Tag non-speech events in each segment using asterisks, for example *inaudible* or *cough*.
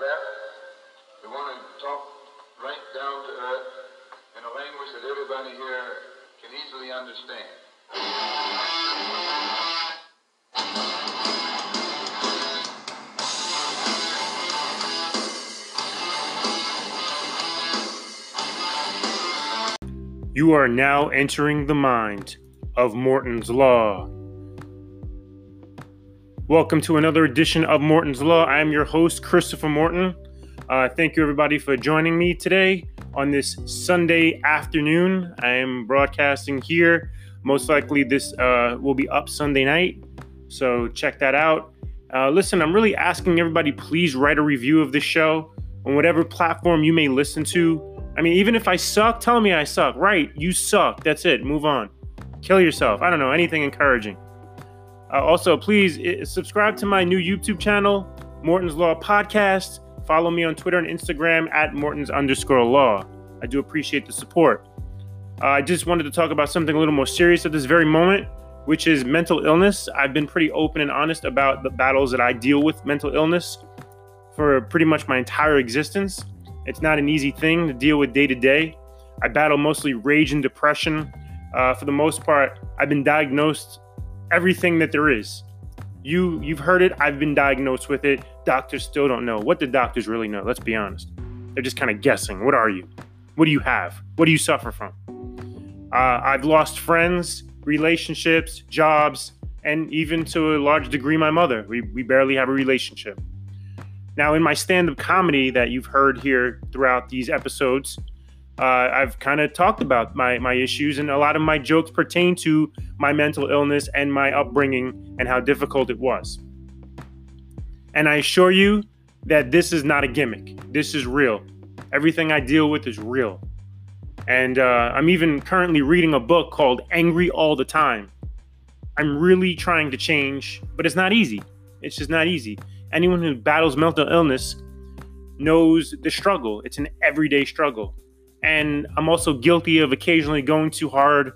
left. We want to talk right down to earth in a language that everybody here can easily understand. You are now entering the mind of Morton's Law. Welcome to another edition of Morton's Law. I am your host, Christopher Morton. Uh, thank you, everybody, for joining me today on this Sunday afternoon. I am broadcasting here. Most likely, this uh, will be up Sunday night, so check that out. Uh, listen, I'm really asking everybody, please write a review of this show on whatever platform you may listen to. I mean, even if I suck, tell me I suck. Right, you suck. That's it. Move on. Kill yourself. I don't know, anything encouraging. Uh, also, please subscribe to my new YouTube channel, Morton's Law Podcast. Follow me on Twitter and Instagram at Morton's underscore law. I do appreciate the support. Uh, I just wanted to talk about something a little more serious at this very moment, which is mental illness. I've been pretty open and honest about the battles that I deal with mental illness for pretty much my entire existence. It's not an easy thing to deal with day to day. I battle mostly rage and depression. Uh, for the most part, I've been diagnosed everything that there is. You you've heard it. I've been diagnosed with it. Doctors still don't know. What do doctors really know? Let's be honest. They're just kind of guessing. What are you? What do you have? What do you suffer from? Uh, I've lost friends, relationships, jobs, and even to a large degree, my mother. We, we barely have a relationship. Now, in my stand up comedy that you've heard here throughout these episodes, uh, I've kind of talked about my, my issues, and a lot of my jokes pertain to my mental illness and my upbringing and how difficult it was. And I assure you that this is not a gimmick, this is real. Everything I deal with is real. And uh, I'm even currently reading a book called Angry All the Time. I'm really trying to change, but it's not easy. It's just not easy. Anyone who battles mental illness knows the struggle. It's an everyday struggle. And I'm also guilty of occasionally going too hard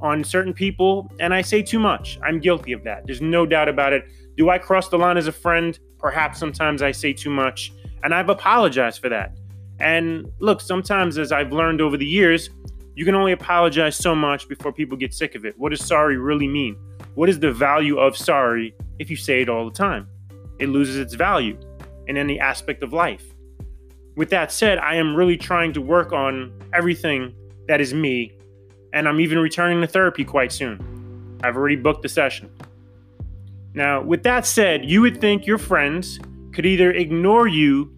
on certain people, and I say too much. I'm guilty of that. There's no doubt about it. Do I cross the line as a friend? Perhaps sometimes I say too much, and I've apologized for that. And look, sometimes as I've learned over the years, you can only apologize so much before people get sick of it. What does sorry really mean? What is the value of sorry if you say it all the time? It loses its value in any aspect of life. With that said, I am really trying to work on everything that is me, and I'm even returning to therapy quite soon. I've already booked the session. Now, with that said, you would think your friends could either ignore you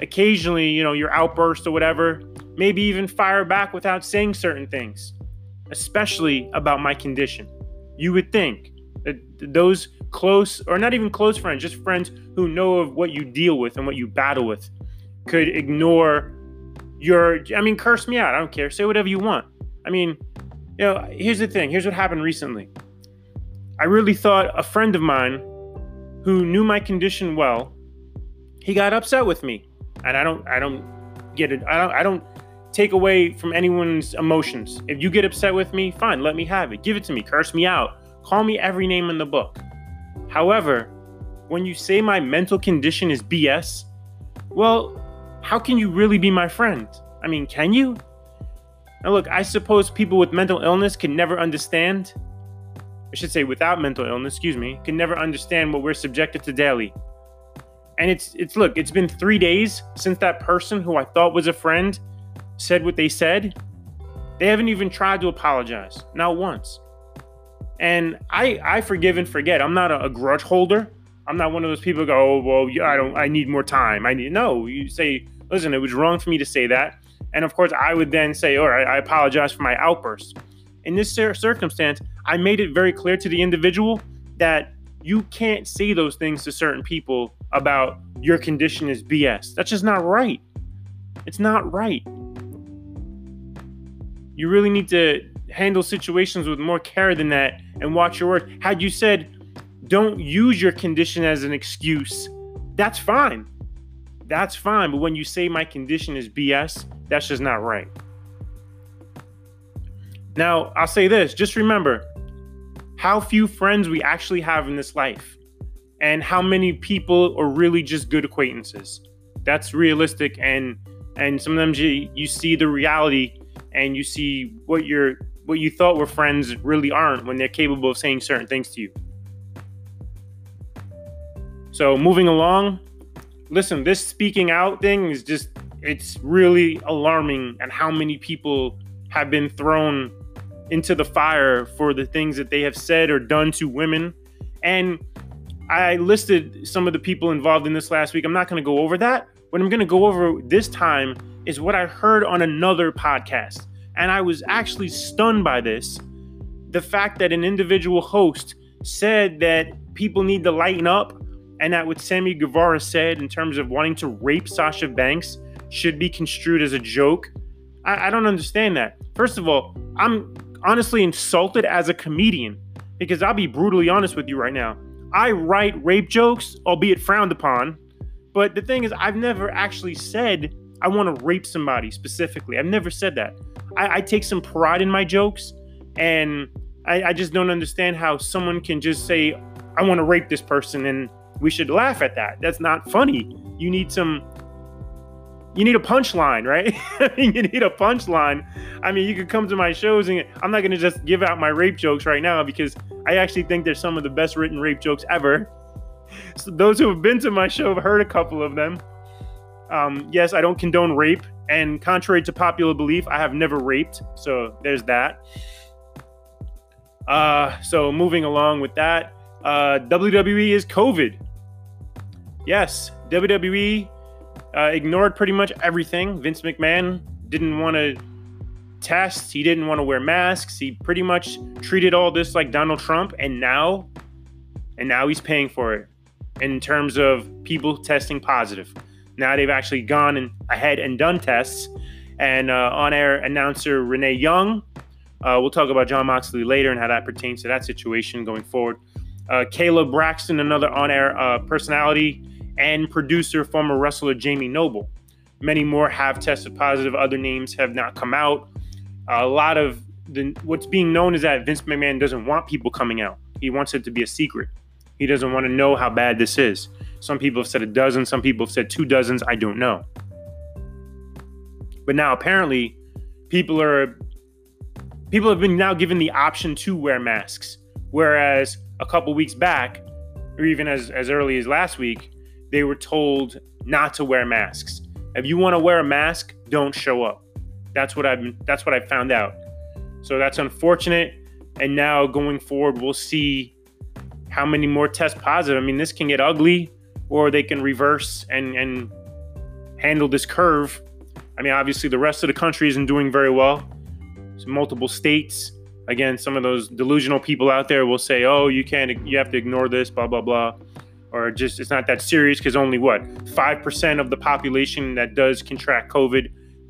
occasionally, you know, your outburst or whatever, maybe even fire back without saying certain things, especially about my condition. You would think that those close, or not even close friends, just friends who know of what you deal with and what you battle with, could ignore your I mean curse me out. I don't care. Say whatever you want. I mean, you know, here's the thing. Here's what happened recently. I really thought a friend of mine who knew my condition well, he got upset with me. And I don't I don't get it. I don't I don't take away from anyone's emotions. If you get upset with me, fine, let me have it. Give it to me. Curse me out. Call me every name in the book. However, when you say my mental condition is BS, well, how can you really be my friend? I mean, can you? Now, look, I suppose people with mental illness can never understand. I should say, without mental illness, excuse me, can never understand what we're subjected to daily. And it's it's look, it's been three days since that person who I thought was a friend said what they said. They haven't even tried to apologize, not once. And I I forgive and forget. I'm not a, a grudge holder. I'm not one of those people who go, oh, well, I don't, I need more time. I need no. You say, listen, it was wrong for me to say that. And of course, I would then say, all right, I apologize for my outburst. In this circumstance, I made it very clear to the individual that you can't say those things to certain people about your condition is BS. That's just not right. It's not right. You really need to handle situations with more care than that and watch your words. Had you said, don't use your condition as an excuse, that's fine that's fine. But when you say my condition is BS, that's just not right. Now, I'll say this just remember how few friends we actually have in this life, and how many people are really just good acquaintances. That's realistic, and and sometimes you you see the reality, and you see what you're what you thought were friends really aren't when they're capable of saying certain things to you. So moving along, listen, this speaking out thing is just it's really alarming and how many people have been thrown into the fire for the things that they have said or done to women. And I listed some of the people involved in this last week. I'm not going to go over that. What I'm going to go over this time is what I heard on another podcast. And I was actually stunned by this. The fact that an individual host said that people need to lighten up and that what Sammy Guevara said in terms of wanting to rape Sasha Banks should be construed as a joke. I, I don't understand that. First of all, I'm honestly insulted as a comedian because I'll be brutally honest with you right now. I write rape jokes, albeit frowned upon. But the thing is, I've never actually said I want to rape somebody specifically. I've never said that. I, I take some pride in my jokes, and I, I just don't understand how someone can just say, I want to rape this person, and we should laugh at that. That's not funny. You need some you need a punchline, right? *laughs* you need a punchline. I mean, you could come to my shows and I'm not going to just give out my rape jokes right now because I actually think they're some of the best written rape jokes ever. *laughs* So those who have been to my show have heard a couple of them. Um, yes, I don't condone rape, and contrary to popular belief, I have never raped. So there's that. Uh, so moving along with that, uh, WWE is COVID. Yes, WWE uh, ignored pretty much everything. Vince McMahon didn't want to test. He didn't want to wear masks. He pretty much treated all this like Donald Trump, and now, and now he's paying for it in terms of people testing positive. Now they've actually gone and ahead and done tests. And uh, on-air announcer Renee Young, uh, we'll talk about Jon Moxley later and how that pertains to that situation going forward. Uh, Kayla Braxton, another on-air uh, personality, and producer, former wrestler Jamie Noble. Many more have tested positive. Other names have not come out. A lot of the, what's being known is that Vince McMahon doesn't want people coming out. He wants it to be a secret. He doesn't want to know how bad this is. Some people have said a dozen. Some people have said two dozens. I don't know. But now apparently, people are people have been now given the option to wear masks, whereas a couple weeks back, or even as as early as last week, they were told not to wear masks. If you want to wear a mask, don't show up. That's what I've that's what I found out. So that's unfortunate. And now going forward, we'll see how many more test positive. I mean, this can get ugly, or they can reverse and and handle this curve. I mean, obviously the rest of the country isn't doing very well. So multiple states. Again, some of those delusional people out there will say, "Oh, you can't. You have to ignore this." Blah blah blah or just it's not that serious because only what 5% of the population that does contract covid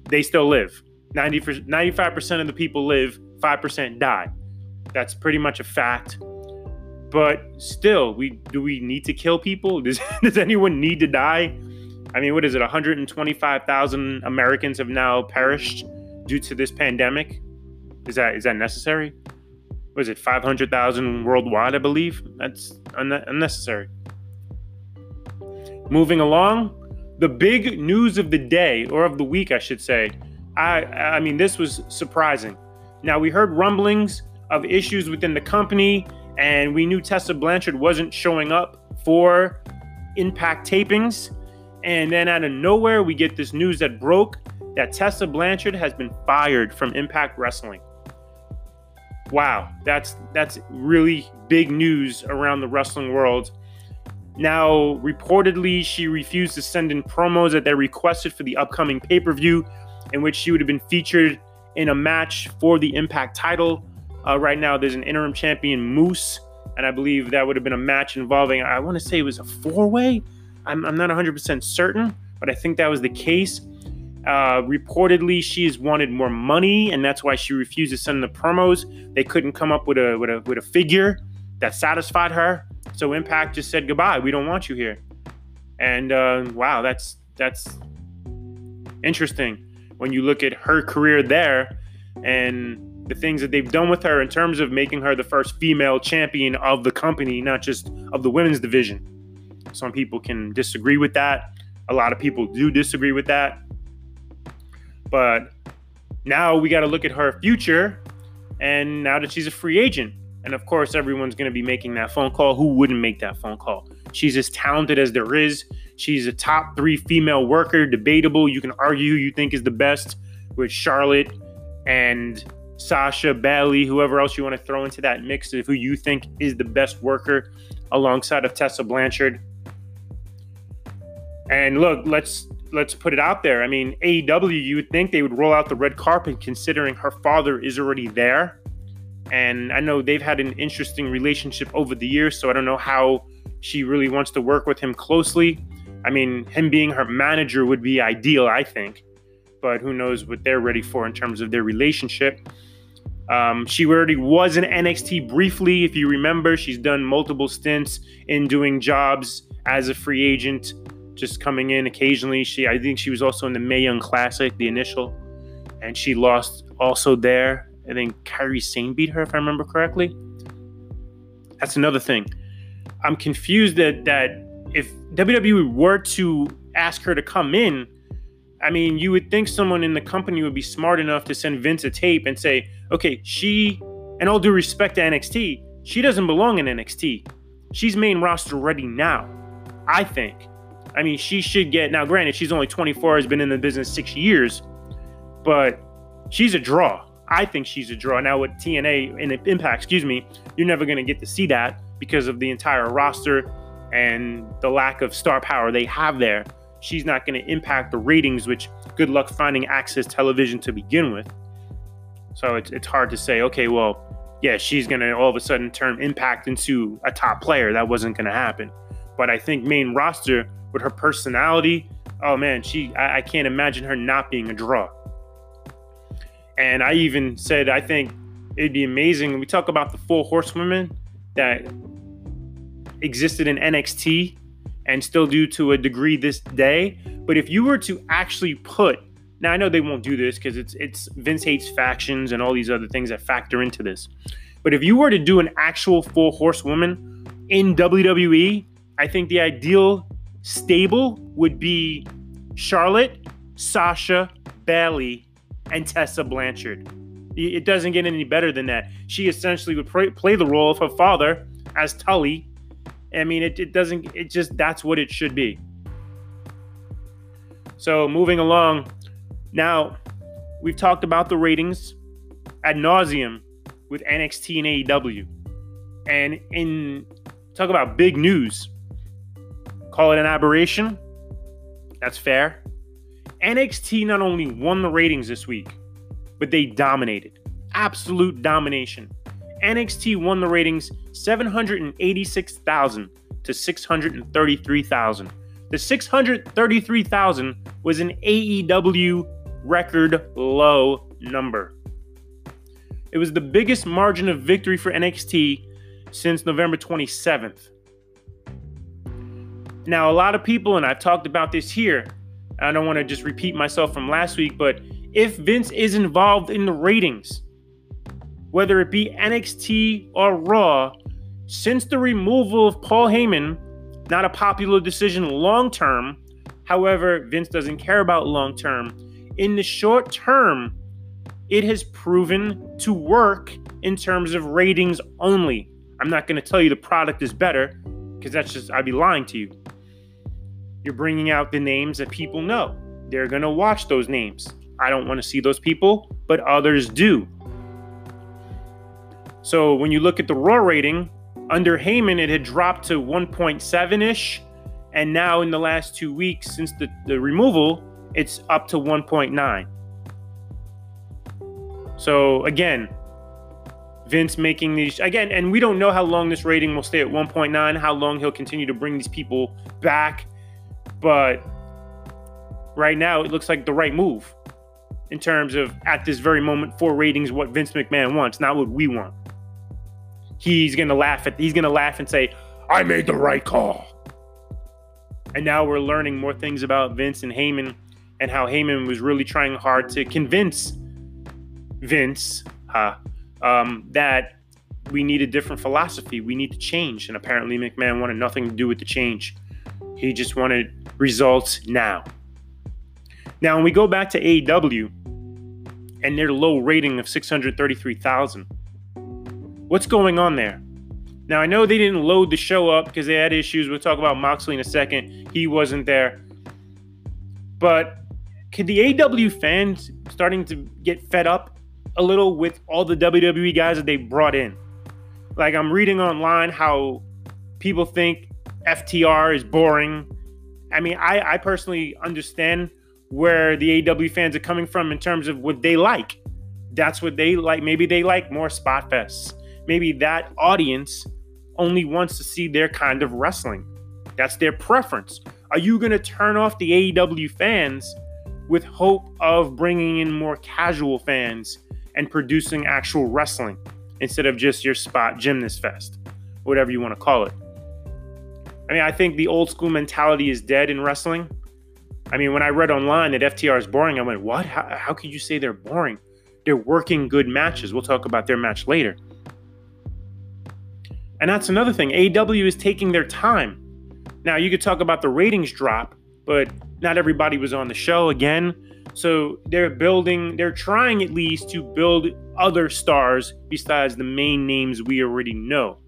they still live. 90 95% of the people live 5% die. That's pretty much a fact. But still we do we need to kill people? *laughs* Does, does anyone need to die? I mean what is it 125000 americans have now perished due to this pandemic? Is that is that necessary? Was it 500000 worldwide i believe? That's un- unnecessary Moving along, the big news of the day, or of the week, I should say. I, I mean, this was surprising. Now, we heard rumblings of issues within the company, and we knew Tessa Blanchard wasn't showing up for impact tapings. And then out of nowhere, we get this news that broke that Tessa Blanchard has been fired from Impact Wrestling. Wow, that's that's really big news around the wrestling world. Now, reportedly, she refused to send in promos that they requested for the upcoming pay per view, in which she would have been featured in a match for the Impact title. Uh, right now, there's an interim champion, Moose, and I believe that would have been a match involving, I want to say it was a four way. I'm, I'm, not 100% certain, but I think that was the case. Uh, reportedly, has wanted more money, and that's why she refused to send the promos. They couldn't come up with a with a with a figure that satisfied her. So Impact just said goodbye. We don't want you here. And uh, wow, that's that's interesting when you look at her career there and the things that they've done with her in terms of making her the first female champion of the company, not just of the women's division. Some people can disagree with that. A lot of people do disagree with that. But now we got to look at her future. And now that she's a free agent, and of course, everyone's going to be making that phone call. Who wouldn't make that phone call? She's as talented as there is. She's a top three female worker, debatable. You can argue who you think is the best with Charlotte and Sasha, Bayley, whoever else you want to throw into that mix of who you think is the best worker alongside of Tessa Blanchard. And look, let's let's put it out there. I mean, AEW, you would think they would roll out the red carpet considering her father is already there. And I know they've had an interesting relationship over the years, so I don't know how she really wants to work with him closely. I mean, him being her manager would be ideal, I think. But who knows what they're ready for in terms of their relationship. Um, she already was in NXT briefly, if you remember. She's done multiple stints in doing jobs as a free agent, just coming in occasionally. She, I think, she was also in the Mae Young Classic, the initial, and she lost also there. I think Kairi Sane beat her, if I remember correctly. That's another thing. I'm confused that that if WWE were to ask her to come in, I mean, you would think someone in the company would be smart enough to send Vince a tape and say, okay, she, and all due respect to NXT, she doesn't belong in NXT. She's main roster ready now, I think. I mean, she should get, now granted, she's only 24, has been in the business six years, but she's a draw. I think she's a draw. Now with TNA and Impact, excuse me, you're never going to get to see that because of the entire roster and the lack of star power they have there she's not going to impact the ratings, which good luck finding access television to begin with. So it's, it's hard to say, okay, well, yeah, she's going to all of a sudden turn impact into a top player. That wasn't going to happen. But I think main roster with her personality, oh man, she I, I can't imagine her not being a draw. And I even said I think it'd be amazing. We talk about the four horsewomen that existed in NXT and still do to a degree this day. But if you were to actually put now I know they won't do this because it's it's Vince hates factions and all these other things that factor into this. But if you were to do an actual full horsewoman in WWE, I think the ideal stable would be Charlotte, Sasha, Bayley, and Tessa Blanchard. It doesn't get any better than that. She essentially would play the role of her father as Tully I mean, it, it doesn't, it just, that's what it should be. So moving along, now we've talked about the ratings ad nauseum with NXT and AEW. And in talk about big news, call it an aberration. That's fair. NXT not only won the ratings this week, but they dominated. Absolute domination. NXT won the ratings 786,000 to 633,000. The 633,000 was an AEW record low number. It was the biggest margin of victory for NXT since November 27th. Now, a lot of people, and I've talked about this here, I don't want to just repeat myself from last week, but if Vince is involved in the ratings, whether it be NXT or Raw, since the removal of Paul Heyman, not a popular decision long term. However, Vince doesn't care about long term. In the short term, it has proven to work in terms of ratings only. I'm not going to tell you the product is better because that's just, I'd be lying to you. You're bringing out the names that people know. They're going to watch those names. I don't want to see those people, but others do. So when you look at the Raw rating, under Heyman, it had dropped to 1.7 ish. And now, in the last two weeks since the, the removal, it's up to 1.9. So, again, Vince making these again, and we don't know how long this rating will stay at 1.9, how long he'll continue to bring these people back. But right now, it looks like the right move in terms of at this very moment for ratings what Vince McMahon wants, not what we want he's gonna laugh at he's gonna laugh and say, I made the right call. And now we're learning more things about Vince and Heyman and how Heyman was really trying hard to convince Vince uh, um, that we need a different philosophy. We need to change. And apparently McMahon wanted nothing to do with the change. He just wanted results now. Now, when we go back to AEW and their low rating of 633,000, what's going on there? Now, I know they didn't load the show up because they had issues. We'll talk about Moxley in a second. He wasn't there. But could the AEW fans starting to get fed up a little with all the WWE guys that they brought in? Like, I'm reading online how people think FTR is boring. I mean, I, I personally understand where the AEW fans are coming from in terms of what they like. That's what they like. Maybe they like more spot fests. Maybe that audience only wants to see their kind of wrestling. That's their preference. Are you going to turn off the AEW fans with hope of bringing in more casual fans and producing actual wrestling instead of just your spot gymnast fest, whatever you want to call it? I mean, I think the old school mentality is dead in wrestling. I mean, when I read online that FTR is boring, I went, what? How, how could you say they're boring? They're working good matches. We'll talk about their match later. And that's another thing. AEW is taking their time. Now, you could talk about the ratings drop, but not everybody was on the show again. So they're building, they're trying at least to build other stars besides the main names we already know.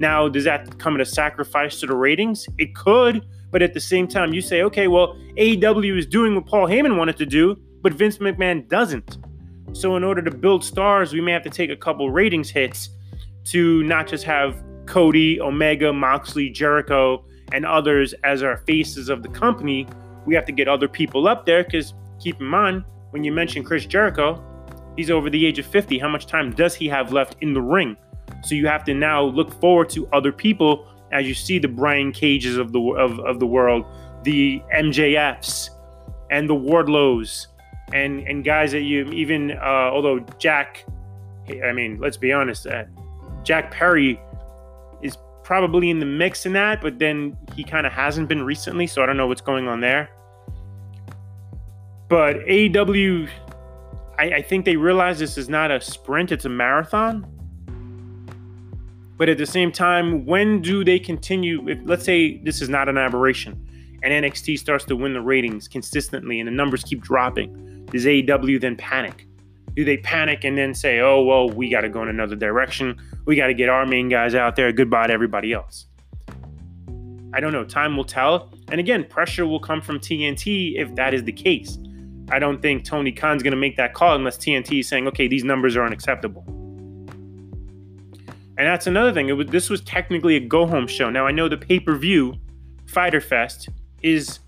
Now, does that come at a sacrifice to the ratings? It could, but at the same time, you say, okay, well, AEW is doing what Paul Heyman wanted to do, but Vince McMahon doesn't. So, in order to build stars, we may have to take a couple ratings hits to not just have Cody, Omega, Moxley, Jericho, and others as our faces of the company. We have to get other people up there because keep in mind, when you mention Chris Jericho, he's over the age of 50. How much time does he have left in the ring? So you have to now look forward to other people as you see the Brian Cages of the of, of the world, the MJFs, and the Wardlows, and and guys that you even uh, although Jack, I mean, let's be honest, uh, Jack Perry is probably in the mix in that, but then he kind of hasn't been recently, so I don't know what's going on there. But AEW, I, I think they realize this is not a sprint; it's a marathon but at the same time, when do they continue? If let's say this is not an aberration, and NXT starts to win the ratings consistently, and the numbers keep dropping, does AEW then panic? Do they panic and then say, "Oh well, we got to go in another direction. We got to get our main guys out there. Goodbye to everybody else." I don't know. Time will tell. And again, pressure will come from TNT if that is the case. I don't think Tony Khan's going to make that call unless TNT is saying, "Okay, these numbers are unacceptable." And that's another thing. Was, this was technically a go home show. Now, I know the pay per view, Fyter Fest, is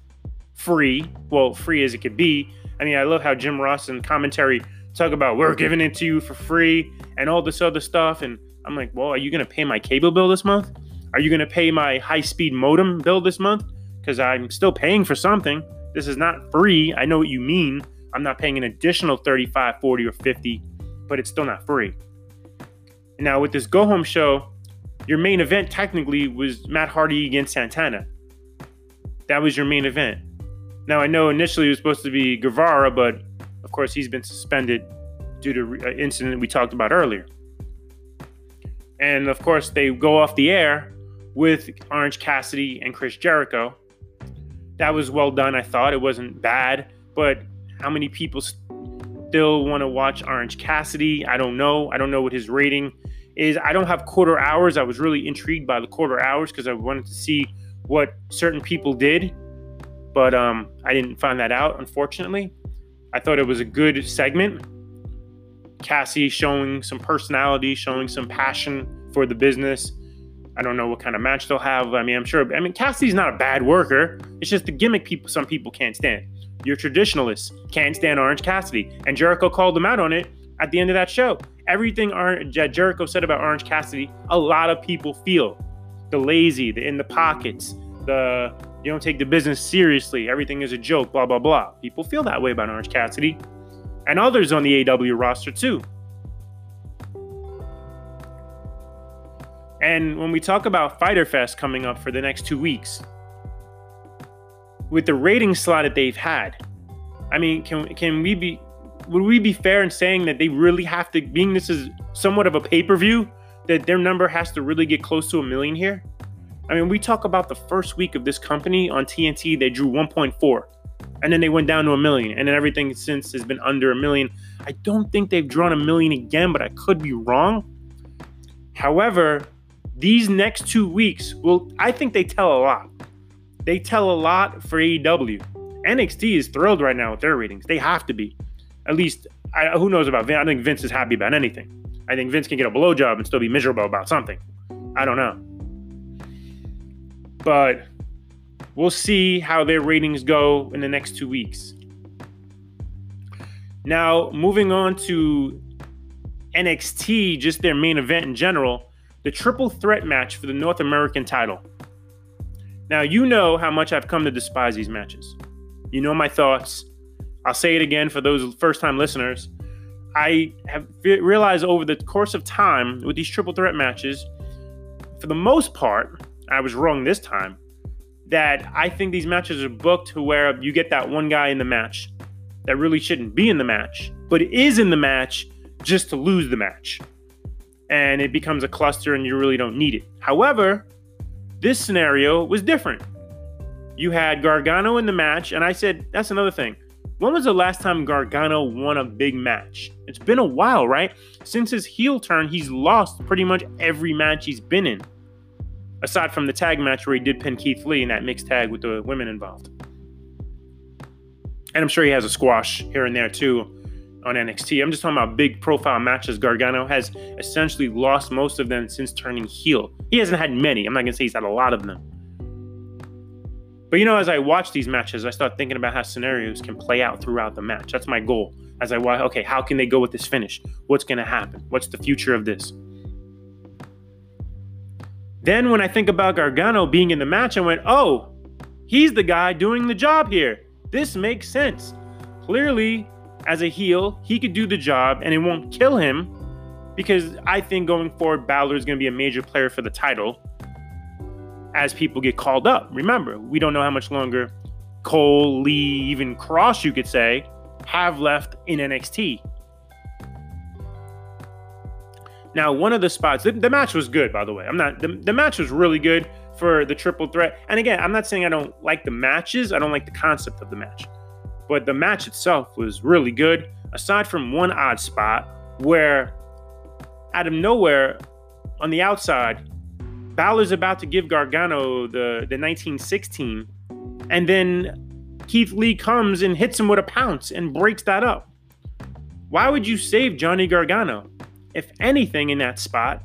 free. Well, free as it could be. I mean, I love how Jim Ross and commentary talk about we're giving it to you for free and all this other stuff. And I'm like, well, are you going to pay my cable bill this month? Are you going to pay my high speed modem bill this month? Because I'm still paying for something. This is not free. I know what you mean. I'm not paying an additional 35, 40, or 50, but it's still not free. Now, with this go home show, your main event technically was Matt Hardy against Santana. That was your main event. Now, I know initially it was supposed to be Guevara, but of course, he's been suspended due to an incident we talked about earlier. And of course, they go off the air with Orange Cassidy and Chris Jericho. That was well done, I thought. It wasn't bad, but how many people still want to watch Orange Cassidy? I don't know. I don't know what his rating is I don't have quarter hours. I was really intrigued by the quarter hours because I wanted to see what certain people did, but um, I didn't find that out, unfortunately. I thought it was a good segment. Cassie showing some personality, showing some passion for the business. I don't know what kind of match they'll have. I mean, I'm sure. I mean, Cassie's not a bad worker. It's just the gimmick people. Some people can't stand. Your traditionalists can't stand Orange Cassidy, and Jericho called them out on it at the end of that show everything Jericho said about Orange Cassidy, a lot of people feel the lazy, the in the pockets, the you don't take the business seriously, everything is a joke, blah blah blah. People feel that way about Orange Cassidy, and others on the AEW roster too. And when we talk about Fyter Fest coming up for the next two weeks, with the rating slot that they've had, I mean, can can we be would we be fair in saying that they really have to, being this is somewhat of a pay per view, that their number has to really get close to a million here? I mean, we talk about the first week of this company on TNT, they drew 1.4 and then they went down to a million and then everything since has been under a million. I don't think they've drawn a million again but i could be wrong. However these next two weeks will i think they tell a lot they tell a lot for aew nxt is thrilled right now with their ratings. They have to be. At least I, who knows about vince i think vince is happy about anything. I think vince can get a blowjob and still be miserable about something. I don't know. But we'll see how their ratings go in the next two weeks. Now, moving on to NXT, just their main event in general, the triple threat match for the North American title. Now, you know how much I've come to despise these matches. You know my thoughts. I'll say it again for those first time listeners. I have realized over the course of time with these triple threat matches, for the most part, I was wrong this time that I think these matches are booked to where you get that one guy in the match that really shouldn't be in the match, but is in the match just to lose the match. And it becomes a cluster and you really don't need it. However, this scenario was different. You had Gargano in the match, and I said, that's another thing. When was the last time Gargano won a big match? It's been a while, right? Since his heel turn, he's lost pretty much every match he's been in aside from the tag match where he did pin Keith Lee in that mixed tag with the women involved. And I'm sure he has a squash here and there too on NXT. I'm just talking about big profile matches. Gargano has essentially lost most of them since turning heel. He hasn't had many. I'm not going to say he's had a lot of them. But you know, as I watch these matches, I start thinking about how scenarios can play out throughout the match. That's my goal. As I watch, okay, how can they go with this finish? What's going to happen? What's the future of this? Then when I think about Gargano being in the match, I went, oh, he's the guy doing the job here. This makes sense. Clearly, as a heel, he could do the job and it won't kill him because I think going forward, Balor is going to be a major player for the title as people get called up. Remember, we don't know how much longer Cole, Lee, even Kross, you could say, have left in NXT. Now, one of the spots, the, the, match was good, by the way. I'm not, the, the match was really good for the triple threat. And again, I'm not saying I don't like the matches, I don't like the concept of the match. But the match itself was really good, aside from one odd spot where out of nowhere on the outside, Balor's about to give Gargano the, the 1916, and then Keith Lee comes and hits him with a pounce and breaks that up. Why would you save Johnny Gargano? if anything, in that spot,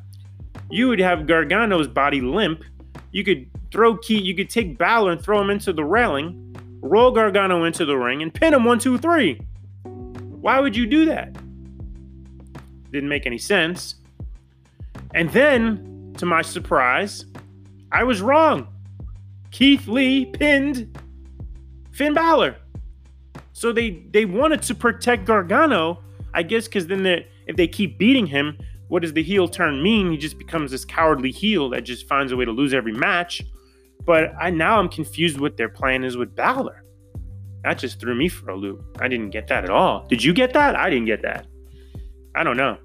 you would have Gargano's body limp. You could throw Key, you could take Balor and throw him into the railing, roll Gargano into the ring, and pin him one, two, three. Why would you do that? Didn't make any sense. And then, to my surprise, I was wrong. Keith Lee pinned Finn Balor. So they they wanted to protect Gargano, I guess, because then the if they keep beating him, what does the heel turn mean? He just becomes this cowardly heel that just finds a way to lose every match. But I now I'm confused what their plan is with Balor. That just threw me for a loop. I didn't get that at all. Did you get that? I didn't get that. I don't know.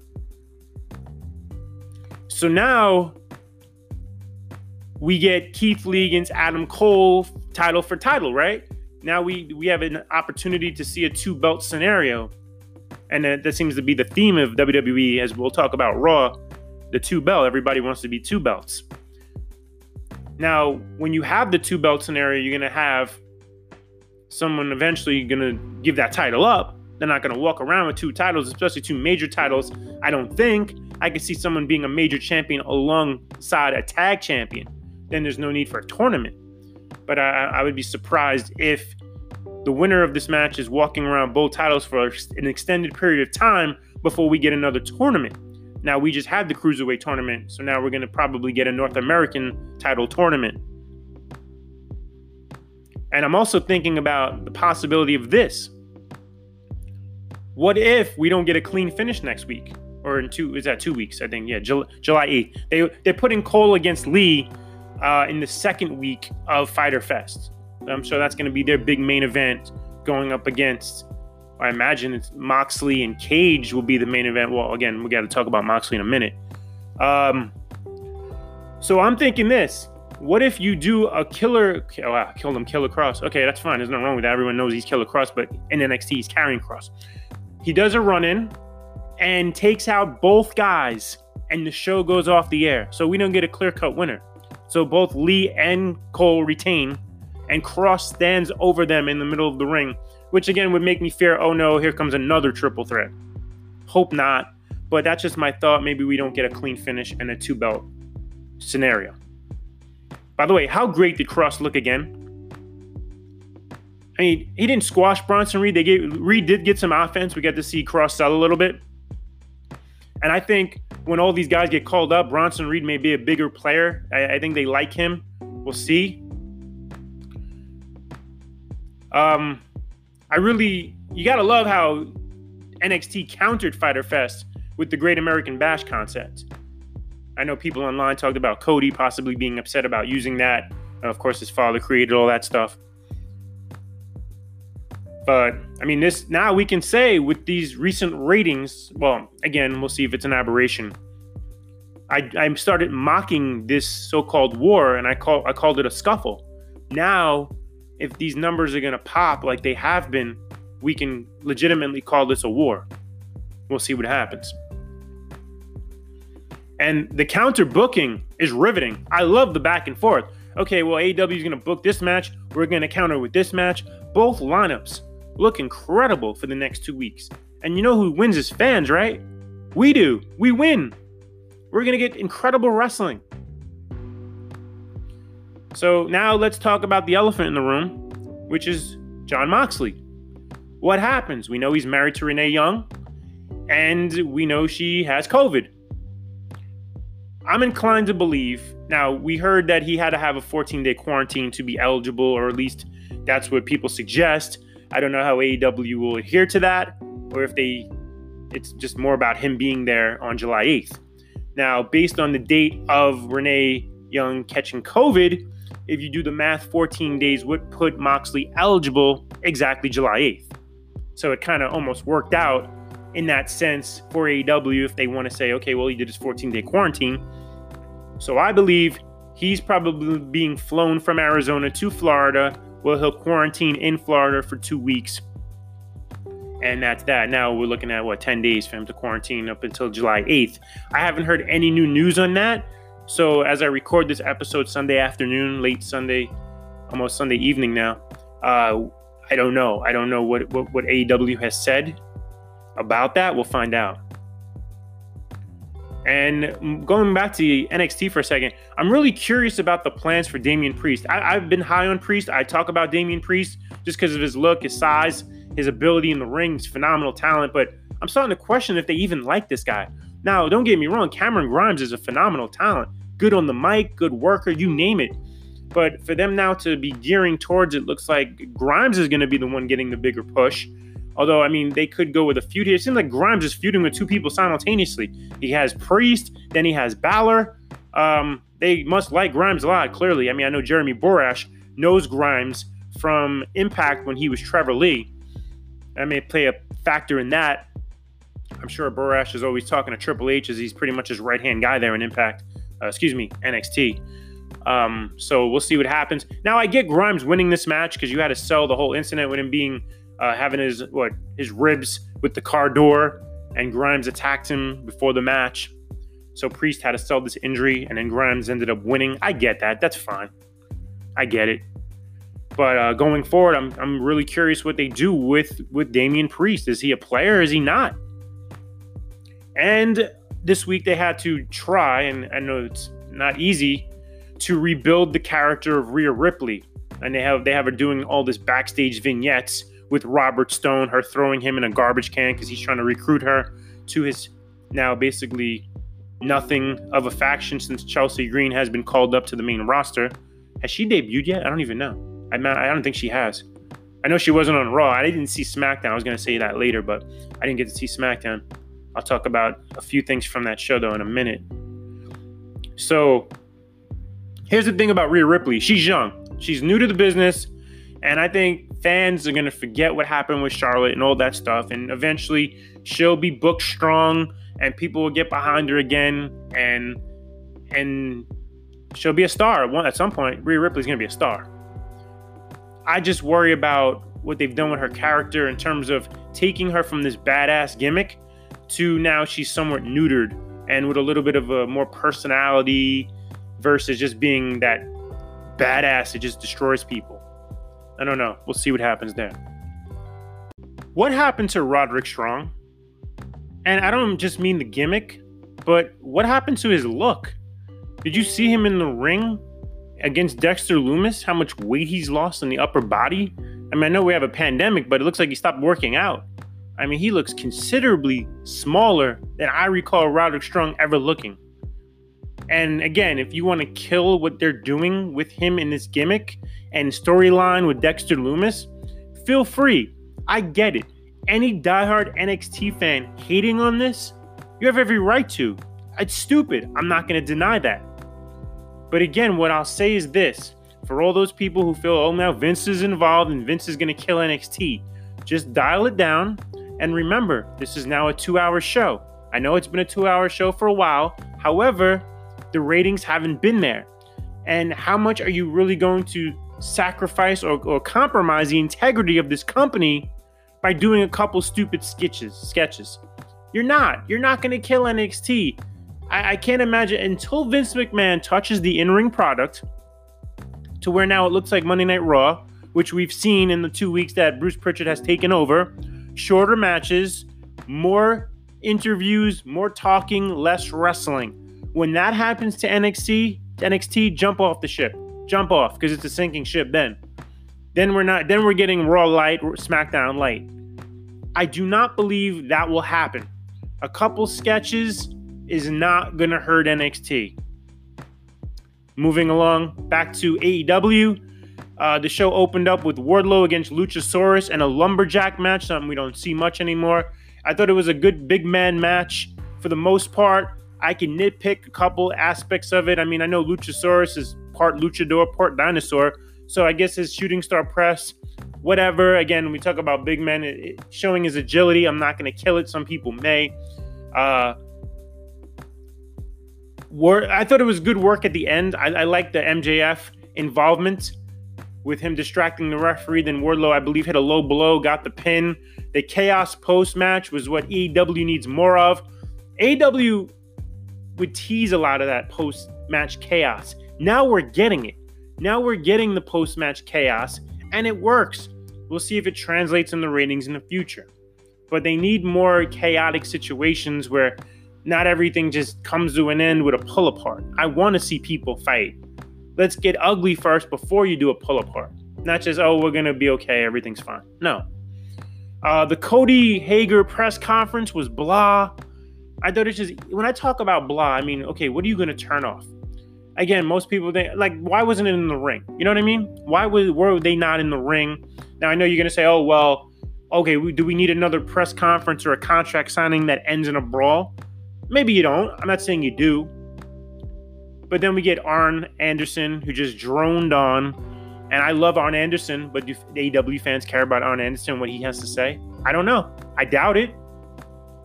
So now we get Keith Lee against Adam Cole title for title, right? Now we we have an opportunity to see a two belt scenario and that, that seems to be the theme of WWE as we'll talk about Raw, the two belt. Everybody wants to be two belts. Now, when you have the two belt scenario, you're going to have someone eventually going to give that title up. They're not going to walk around with two titles, especially two major titles. I don't think I could see someone being a major champion alongside a tag champion. Then there's no need for a tournament. But I, I would be surprised if the winner of this match is walking around both titles for an extended period of time before we get another tournament. Now, we just had the Cruiserweight tournament, so now we're going to probably get a North American title tournament. And I'm also thinking about the possibility of this. What if we don't get a clean finish next week? Or in two, is that two weeks? I think, yeah, July, 8th. They, they're putting Cole against Lee uh, in the second week of Fyter Fest. I'm sure that's going to be their big main event going up against. I imagine it's Moxley and Cage will be the main event. Well, again, we got to talk about Moxley in a minute. Um, so I'm thinking this: what if you do a killer? Oh, wow, killed him, Killer Kross. Okay, that's fine. There's nothing wrong with that. Everyone knows he's Killer Kross, but in NXT, he's Karrion Kross. He does a run in and takes out both guys, and the show goes off the air. So we don't get a clear cut winner. So both Lee and Cole retain, and Kross stands over them in the middle of the ring, which again would make me fear oh no, here comes another triple threat. Hope not, but that's just my thought. Maybe we don't get a clean finish and a two belt scenario. By the way, how great did Kross look again? I mean, he didn't squash Bronson Reed. They gave Reed did get some offense. We got to see Kross sell a little bit. And I think when all these guys get called up, Bronson Reed may be a bigger player. I, I think they like him. We'll see. Um, I really, you gotta love how NXT countered Fyter Fest with the Great American Bash concept. I know people online talked about Cody possibly being upset about using that. And of course, his father created all that stuff. But I mean, this now we can say with these recent ratings. Well, again, we'll see if it's an aberration. I, I started mocking this so-called war, and I call I called it a scuffle. Now, if these numbers are gonna pop like they have been, we can legitimately call this a war. We'll see what happens. And the counter booking is riveting. I love the back and forth. Okay, well, AEW is going to book this match. We're going to counter with this match. Both lineups look incredible for the next two weeks. And you know who wins is fans, right? We do. We win. We're going to get incredible wrestling. So now let's talk about the elephant in the room, which is Jon Moxley. What happens? We know he's married to Renee Young, and we know she has COVID. I'm inclined to believe. Now, we heard that he had to have a 14 day quarantine to be eligible, or at least that's what people suggest. I don't know how AEW will adhere to that, or if they, it's just more about him being there on July 8th. Now, based on the date of Renee Young catching COVID, if you do the math, 14 days would put Moxley eligible exactly July 8th. So it kind of almost worked out in that sense for AEW if they want to say, okay, well, he did his 14 day quarantine. So I believe he's probably being flown from Arizona to Florida. Well, he'll quarantine in Florida for two weeks. And that's that. Now we're looking at what, 10 days for him to quarantine up until July 8th. I haven't heard any new news on that. So as I record this episode Sunday afternoon, late Sunday, almost Sunday evening now, uh, I don't know. I don't know what, what, what AEW has said about that, we'll find out. And going back to NXT for a second, I'm really curious about the plans for Damian Priest. I, have been high on Priest. I talk about Damian Priest just because of his look, his size, his ability in the ring, his phenomenal talent. But I'm starting to question if they even like this guy. Now, don't get me wrong, Cameron Grimes is a phenomenal talent. Good on the mic, good worker, you name it. But for them now to be gearing towards it, looks like Grimes is going to be the one getting the bigger push. Although, I mean, they could go with a feud here. It seems like Grimes is feuding with two people simultaneously. He has Priest, then he has Balor. Um, they must like Grimes a lot, clearly. I mean, I know Jeremy Borash knows Grimes from Impact when he was Trevor Lee. I may play a factor in that. I'm sure Borash is always talking to Triple H as he's pretty much his right hand guy there in Impact. Uh, excuse me, NXT. Um, so we'll see what happens. Now I get Grimes winning this match because you had to sell the whole incident with him being uh, having his what his ribs with the car door, and Grimes attacked him before the match. So Priest had to sell this injury, and then Grimes ended up winning. I get that. That's fine. I get it. But uh, going forward, I'm I'm really curious what they do with with Damian Priest. Is he a player? Is he not? And this week they had to try, and I know it's not easy, to rebuild the character of Rhea Ripley. And they have they have her doing all this backstage vignettes with Robert Stone, her throwing him in a garbage can because he's trying to recruit her to his now basically nothing of a faction since Chelsea Green has been called up to the main roster. Has she debuted yet? I don't even know. I I don't think she has. I know she wasn't on Raw. I didn't see SmackDown. I was to say that later, but I didn't get to see SmackDown. I'll talk about a few things from that show though in a minute. So, here's the thing about Rhea Ripley. She's young. She's new to the business. And I think fans are going to forget what happened with Charlotte and all that stuff. And eventually she'll be booked strong and people will get behind her again. And, and she'll be a star at some point. Rhea Ripley's gonna be a star. I just worry about what they've done with her character in terms of taking her from this badass gimmick to now she's somewhat neutered and with a little bit of a more personality versus just being that badass that just destroys people. I don't know. We'll see what happens there. What happened to Roderick Strong? And I don't just mean the gimmick, but what happened to his look? Did you see him in the ring against Dexter Lumis? How much weight he's lost in the upper body? I mean, I know we have a pandemic, but it looks like he stopped working out. I mean, he looks considerably smaller than I recall Roderick Strong ever looking. And again, if you want to kill what they're doing with him in this gimmick and storyline with Dexter Lumis, feel free. I get it. Any diehard NXT fan hating on this, you have every right to. It's stupid. I'm not going to deny that. But again, what I'll say is this for all those people who feel, oh, now Vince is involved and Vince is going to kill NXT, just dial it down. And remember, this is now a two hour show. I know it's been a two hour show for a while. However, the ratings haven't been there. And how much are you really going to sacrifice or, or compromise the integrity of this company by doing a couple stupid sketches? Sketches. You're not. You're not going to kill NXT. I, I can't imagine until Vince McMahon touches the in-ring product to where now it looks like Monday Night Raw, which we've seen in the two weeks that Bruce Pritchard has taken over. Shorter matches, more interviews, more talking, less wrestling. When that happens to NXT, NXT jump off the ship. Jump off because it's a sinking ship then. Then we're not then we're getting Raw light, SmackDown light. I do not believe that will happen. A couple sketches is not going to hurt NXT. Moving along back to AEW. Uh, the show opened up with Wardlow against Luchasaurus and a lumberjack match, something we don't see much anymore. I thought it was a good big man match for the most part. I can nitpick a couple aspects of it. I mean, I know Luchasaurus is part luchador, part dinosaur. So I guess his shooting star press, whatever. Again, we talk about big men it, it, showing his agility. I'm not going to kill it. Some people may. Uh, wor- I thought it was good work at the end. I, I like the MJF involvement with him distracting the referee. Then Wardlow, I believe, hit a low blow, got the pin. The chaos post match was what AEW needs more of. AEW would tease a lot of that post match chaos. Now we're getting it. Now we're getting the post match chaos, and it works. We'll see if it translates in the ratings in the future. But they need more chaotic situations where not everything just comes to an end with a pull apart. I want to see people fight. Let's get ugly first before you do a pull apart. Not just, oh, we're going to be okay, everything's fine. No. Uh, the Cody Hager press conference was blah. I thought it's just when I talk about blah, I mean, okay, what are you gonna turn off? Again, most people they like, why wasn't it in the ring? You know what I mean? Why was were they not in the ring? Now I know you're gonna say, oh well, okay, we, do we need another press conference or a contract signing that ends in a brawl? Maybe you don't. I'm not saying you do. But then we get Arn Anderson, who just droned on. And I love Arn Anderson, but do AEW fans care about Arn Anderson, what he has to say? I don't know. I doubt it.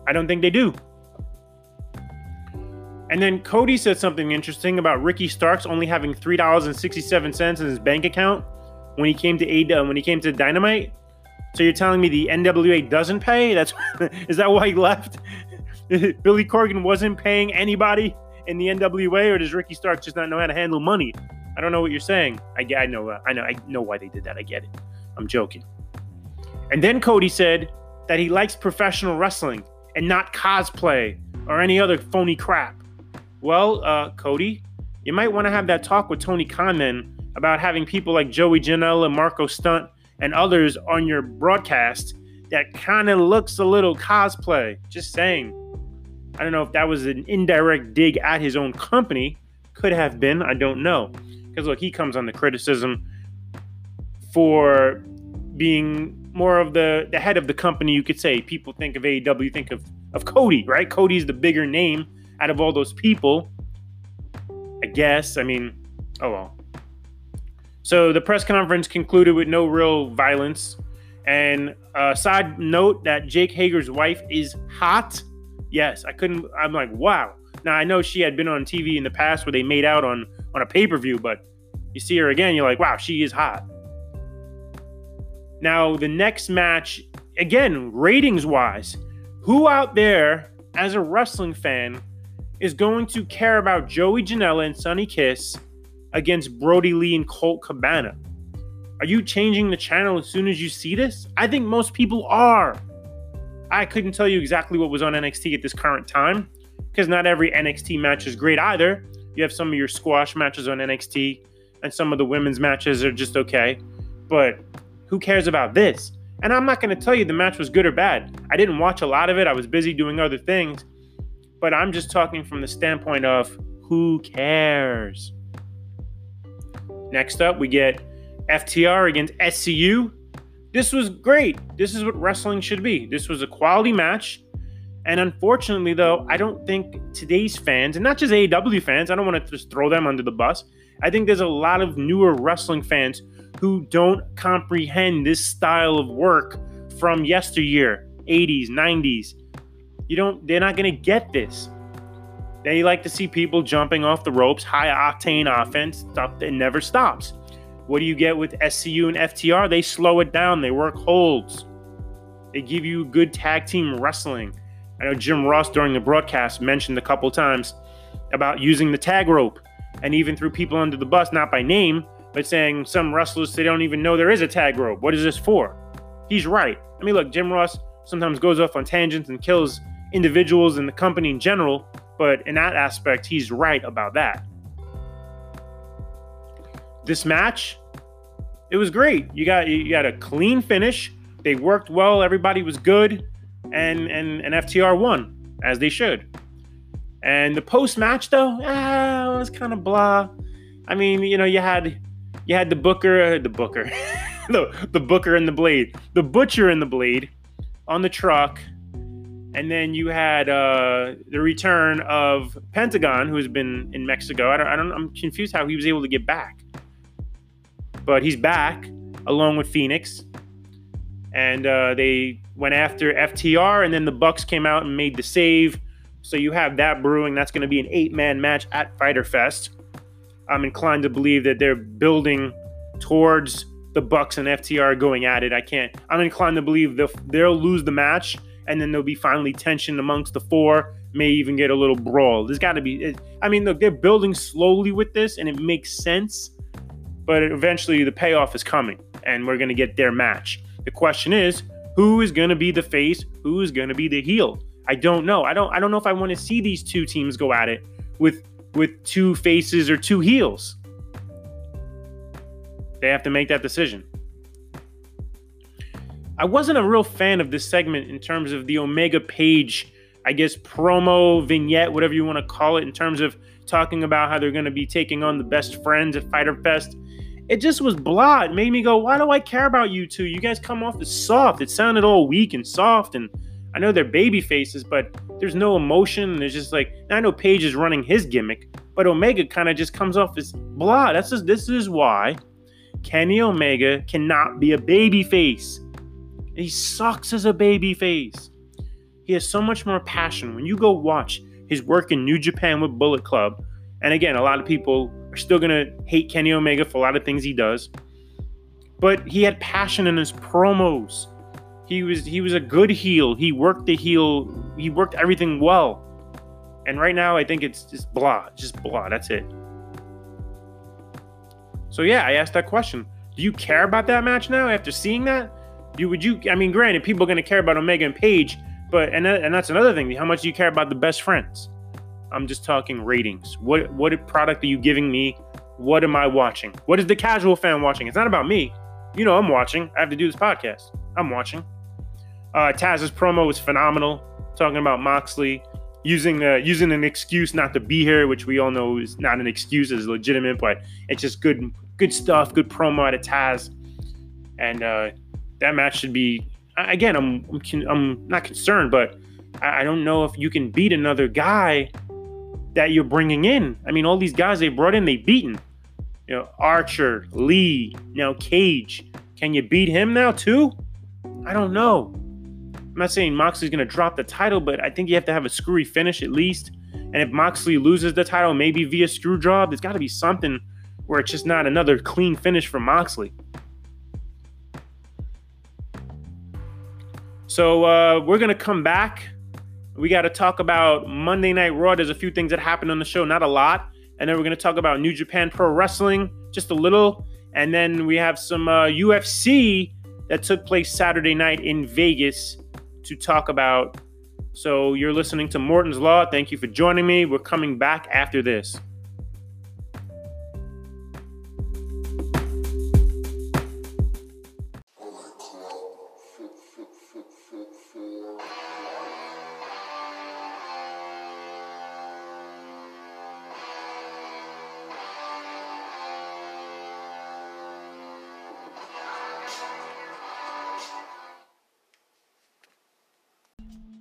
I don't think they do. And then Cody said something interesting about Ricky Starks only having three dollars and sixty-seven cents in his bank account when he came to AEW, uh, when he came to Dynamite. So you're telling me the NWA doesn't pay? That's *laughs* is that why he left? *laughs* Billy Corgan wasn't paying anybody in the NWA, or does Ricky Stark just not know how to handle money? I don't know what you're saying. I, I know, I know, I know why they did that. I get it. I'm joking. And then Cody said that he likes professional wrestling and not cosplay or any other phony crap. Well, uh, Cody, you might want to have that talk with Tony Khan then about having people like Joey Janela, Marco Stunt, and others on your broadcast that kind of looks a little cosplay. Just saying. I don't know if that was an indirect dig at his own company. Could have been. I don't know. Because look, he comes on the criticism for being more of the the head of the company. You could say people think of AEW, think of of Cody, right? Cody's the bigger name out of all those people. I guess. I mean, oh well. So the press conference concluded with no real violence. And a side note that Jake Hager's wife is hot. Yes, I couldn't. I'm like, wow. Now I know she had been on TV in the past where they made out on on a pay per view, but you see her again, you're like, wow, she is hot. Now, the next match, again, ratings wise, who out there as a wrestling fan is going to care about Joey Janela and Sonny Kiss against Brodie Lee and Colt Cabana? Are you changing the channel as soon as you see this? I think most people are. I couldn't tell you exactly what was on NXT at this current time because not every NXT match is great either. You have some of your squash matches on NXT, and some of the women's matches are just okay. But who cares about this? And I'm not going to tell you the match was good or bad. I didn't watch a lot of it, I was busy doing other things. But I'm just talking from the standpoint of who cares? Next up, we get FTR against SCU. This was great. This is what wrestling should be. This was a quality match. And unfortunately, though, I don't think today's fans, and not just AEW fans, I don't want to just throw them under the bus. I think there's a lot of newer wrestling fans who don't comprehend this style of work from yesteryear, 80s, 90s. You don't, they're not going to get this. They like to see people jumping off the ropes, high octane offense, stuff that never stops. What do you get with SCU and FTR? They slow it down, they work holds, they give you good tag team wrestling. I know Jim Ross during the broadcast mentioned a couple times about using the tag rope and even threw people under the bus, not by name, but saying some wrestlers they don't even know there is a tag rope. What is this for? He's right. I mean, look, Jim Ross sometimes goes off on tangents and kills individuals and the company in general, but in that aspect, he's right about that. This match, it was great. You got you got a clean finish. They worked well. Everybody was good and and and FTR won as they should. And the post match though, ah, it was kind of blah. I mean, you know, you had you had the Booker, the Booker, *laughs* the the Booker and the Blade, the Butcher and the Blade on the truck, and then you had uh, the return of Pentagon, who's been in Mexico. I don't, I don't, I'm confused how he was able to get back, but he's back along with Fenix, and uh, they went after FTR, and then the Bucks came out and made the save. So you have that brewing. That's going to be an eight-man match at Fyter Fest. I'm inclined to believe that they're building towards the Bucks and FTR going at it. I can't. I'm inclined to believe they'll, they'll lose the match, and then there'll be finally tension amongst the four. May even get a little brawl. There's got to be. I mean, look, they're building slowly with this, and it makes sense. But eventually, the payoff is coming, and we're going to get their match. The question is, who is going to be the face? Who is going to be the heel? I don't know. I don't. I don't know if I want to see these two teams go at it with with two faces or two heels. They have to make that decision. I wasn't a real fan of this segment in terms of the Omega Page, I guess, promo, vignette, whatever you want to call it, in terms of talking about how they're going to be taking on the best friends at Fyter Fest it just was blah. It made me go, why do I care about you two? You guys come off as soft. It sounded all weak and soft. And I know they're baby faces, but there's no emotion. There's just like, I know Page is running his gimmick, but Omega kind of just comes off as blah. That's just, this is why Kenny Omega cannot be a baby face. He sucks as a baby face. He has so much more passion. When you go watch his work in New Japan with Bullet Club, and again, a lot of people are still going to hate Kenny Omega for a lot of things he does. But he had passion in his promos. He was he was a good heel. He worked the heel. He worked everything well. And right now, I think it's just blah, just blah. That's it. So yeah, I asked that question. Do you care about that match now after seeing that? You would you? I mean, granted, people are going to care about Omega and Page, but and that, and that's another thing. How much do you care about the best friends? I'm just talking ratings. What what product are you giving me? What am I watching? What is the casual fan watching? It's not about me. You know, I'm watching. I have to do this podcast. I'm watching. Uh, Taz's promo was phenomenal, talking about Moxley using uh, using an excuse not to be here, which we all know is not an excuse, is legitimate, but it's just good good stuff, good promo out of Taz, and uh, that match should be. Again, I'm I'm, I'm not concerned, but I, I don't know if you can beat another guy that you're bringing in. I mean, all these guys they brought in, they beaten. You know, Archer, Lee, now Cage. Can you beat him now too? I don't know. I'm not saying Moxley's going to drop the title, but I think you have to have a screwy finish at least. And if Moxley loses the title, maybe via screw job, there's got to be something where it's just not another clean finish for Moxley. So uh, we're gonna come back. We got to talk about Monday Night Raw. There's a few things that happened on the show, not a lot, and then we're gonna talk about New Japan Pro Wrestling, just a little, and then we have some uh, UFC that took place Saturday night in Vegas to talk about. So you're listening to Morton's Law. Thank you for joining me. We're coming back after this.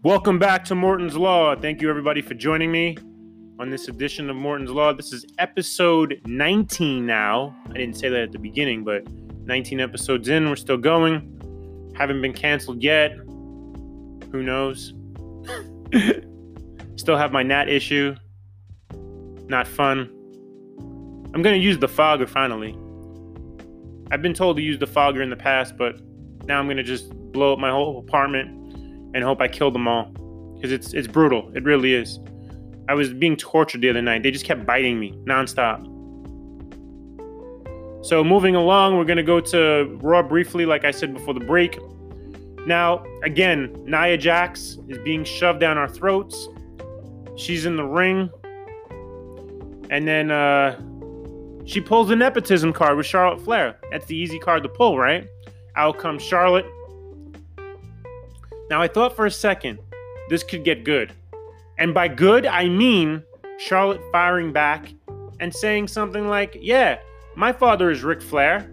Welcome back to Morton's Law. Thank you, everybody, for joining me on this edition of Morton's Law. This is episode 19 now. I didn't say that at the beginning, but 19 episodes in, we're still going. Haven't been canceled yet. Who knows? *coughs* still have my gnat issue. Not fun. I'm going to use the fogger finally. I've been told to use the fogger in the past, but now I'm going to just blow up my whole apartment and hope I kill them all because it's it's brutal. It really is. I was being tortured the other night. They just kept biting me nonstop. So moving along, we're gonna go to Raw briefly, like I said before the break. Now, again, Nia Jax is being shoved down our throats. She's in the ring, and then uh, she pulls a nepotism card with Charlotte Flair. That's the easy card to pull, right? Out comes Charlotte now, I thought for a second this could get good. And by good, I mean Charlotte firing back and saying something like, Yeah, my father is Ric Flair.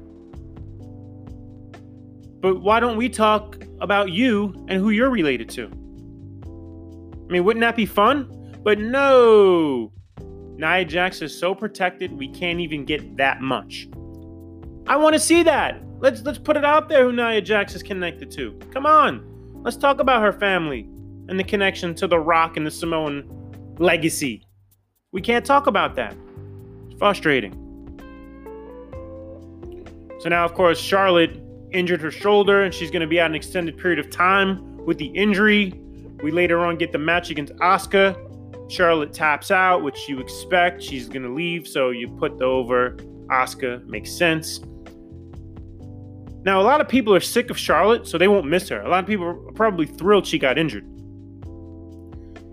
But why don't we talk about you and who you're related to? I mean, wouldn't that be fun? But no! Nia Jax is so protected, we can't even get that much. I want to see that. Let's let's put it out there who Nia Jax is connected to. Come on. Let's talk about her family and the connection to The Rock and the Samoan legacy. We can't talk about that. It's frustrating. So now, of course, Charlotte injured her shoulder and she's going to be out an extended period of time with the injury. We later on get the match against Asuka. Charlotte taps out, which you expect. She's going to leave, so you put the over Asuka. Makes sense. Now, a lot of people are sick of Charlotte, so they won't miss her. A lot of people are probably thrilled she got injured.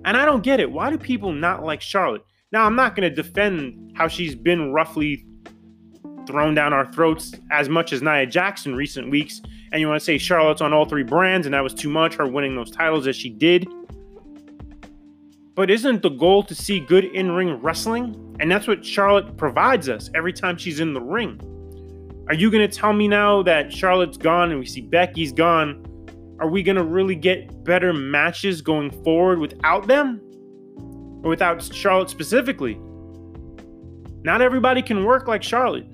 And I don't get it. Why do people not like Charlotte? Now, I'm not going to defend how she's been roughly thrown down our throats as much as Nia Jax in recent weeks. And you want to say Charlotte's on all three brands, and that was too much, her winning those titles as she did. But isn't the goal to see good in ring wrestling? And that's what Charlotte provides us every time she's in the ring. Are you going to tell me now that Charlotte's gone and we see Becky's gone? Are we going to really get better matches going forward without them? Or without Charlotte specifically? Not everybody can work like Charlotte.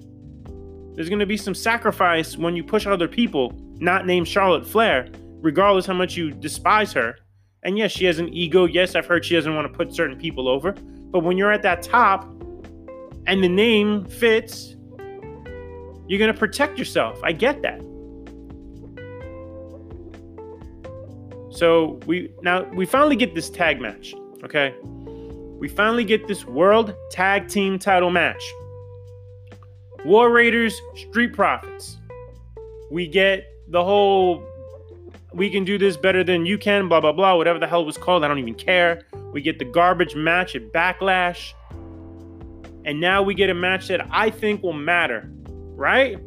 There's going to be some sacrifice when you push other people, not named Charlotte Flair, regardless how much you despise her. And yes, she has an ego. Yes, I've heard she doesn't want to put certain people over. But when you're at that top and the name fits you're going to protect yourself. I get that. So we now we finally get this tag match, okay? We finally get this world tag team title match. War Raiders, Street Profits. We get the whole we can do this better than you can, blah blah blah, whatever the hell was called. I don't even care. We get the garbage match at Backlash. And now we get a match that I think will matter right?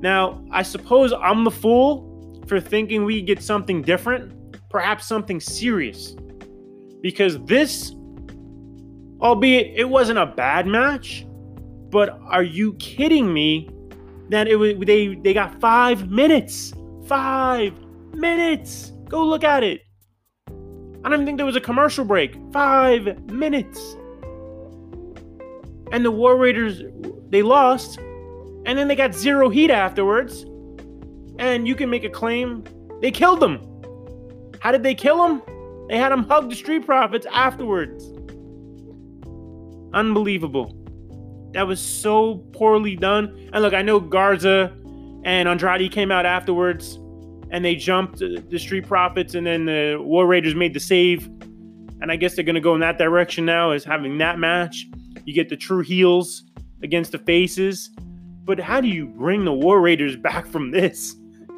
Now, I suppose I'm the fool for thinking we get something different, perhaps something serious. Because this, albeit it wasn't a bad match, but are you kidding me that it was they they got 5 minutes. 5 minutes. Go look at it. I don't think there was a commercial break. 5 minutes. And the War Raiders they lost and then they got zero heat afterwards. And you can make a claim they killed them. How did they kill them? They had them hug the Street Profits afterwards. Unbelievable. That was so poorly done. And look, I know Garza and Andrade came out afterwards and they jumped the Street Profits, and then the War Raiders made the save. And I guess they're going to go in that direction now, is having that match. You get the true heels against the faces. But how do you bring the War Raiders back from this?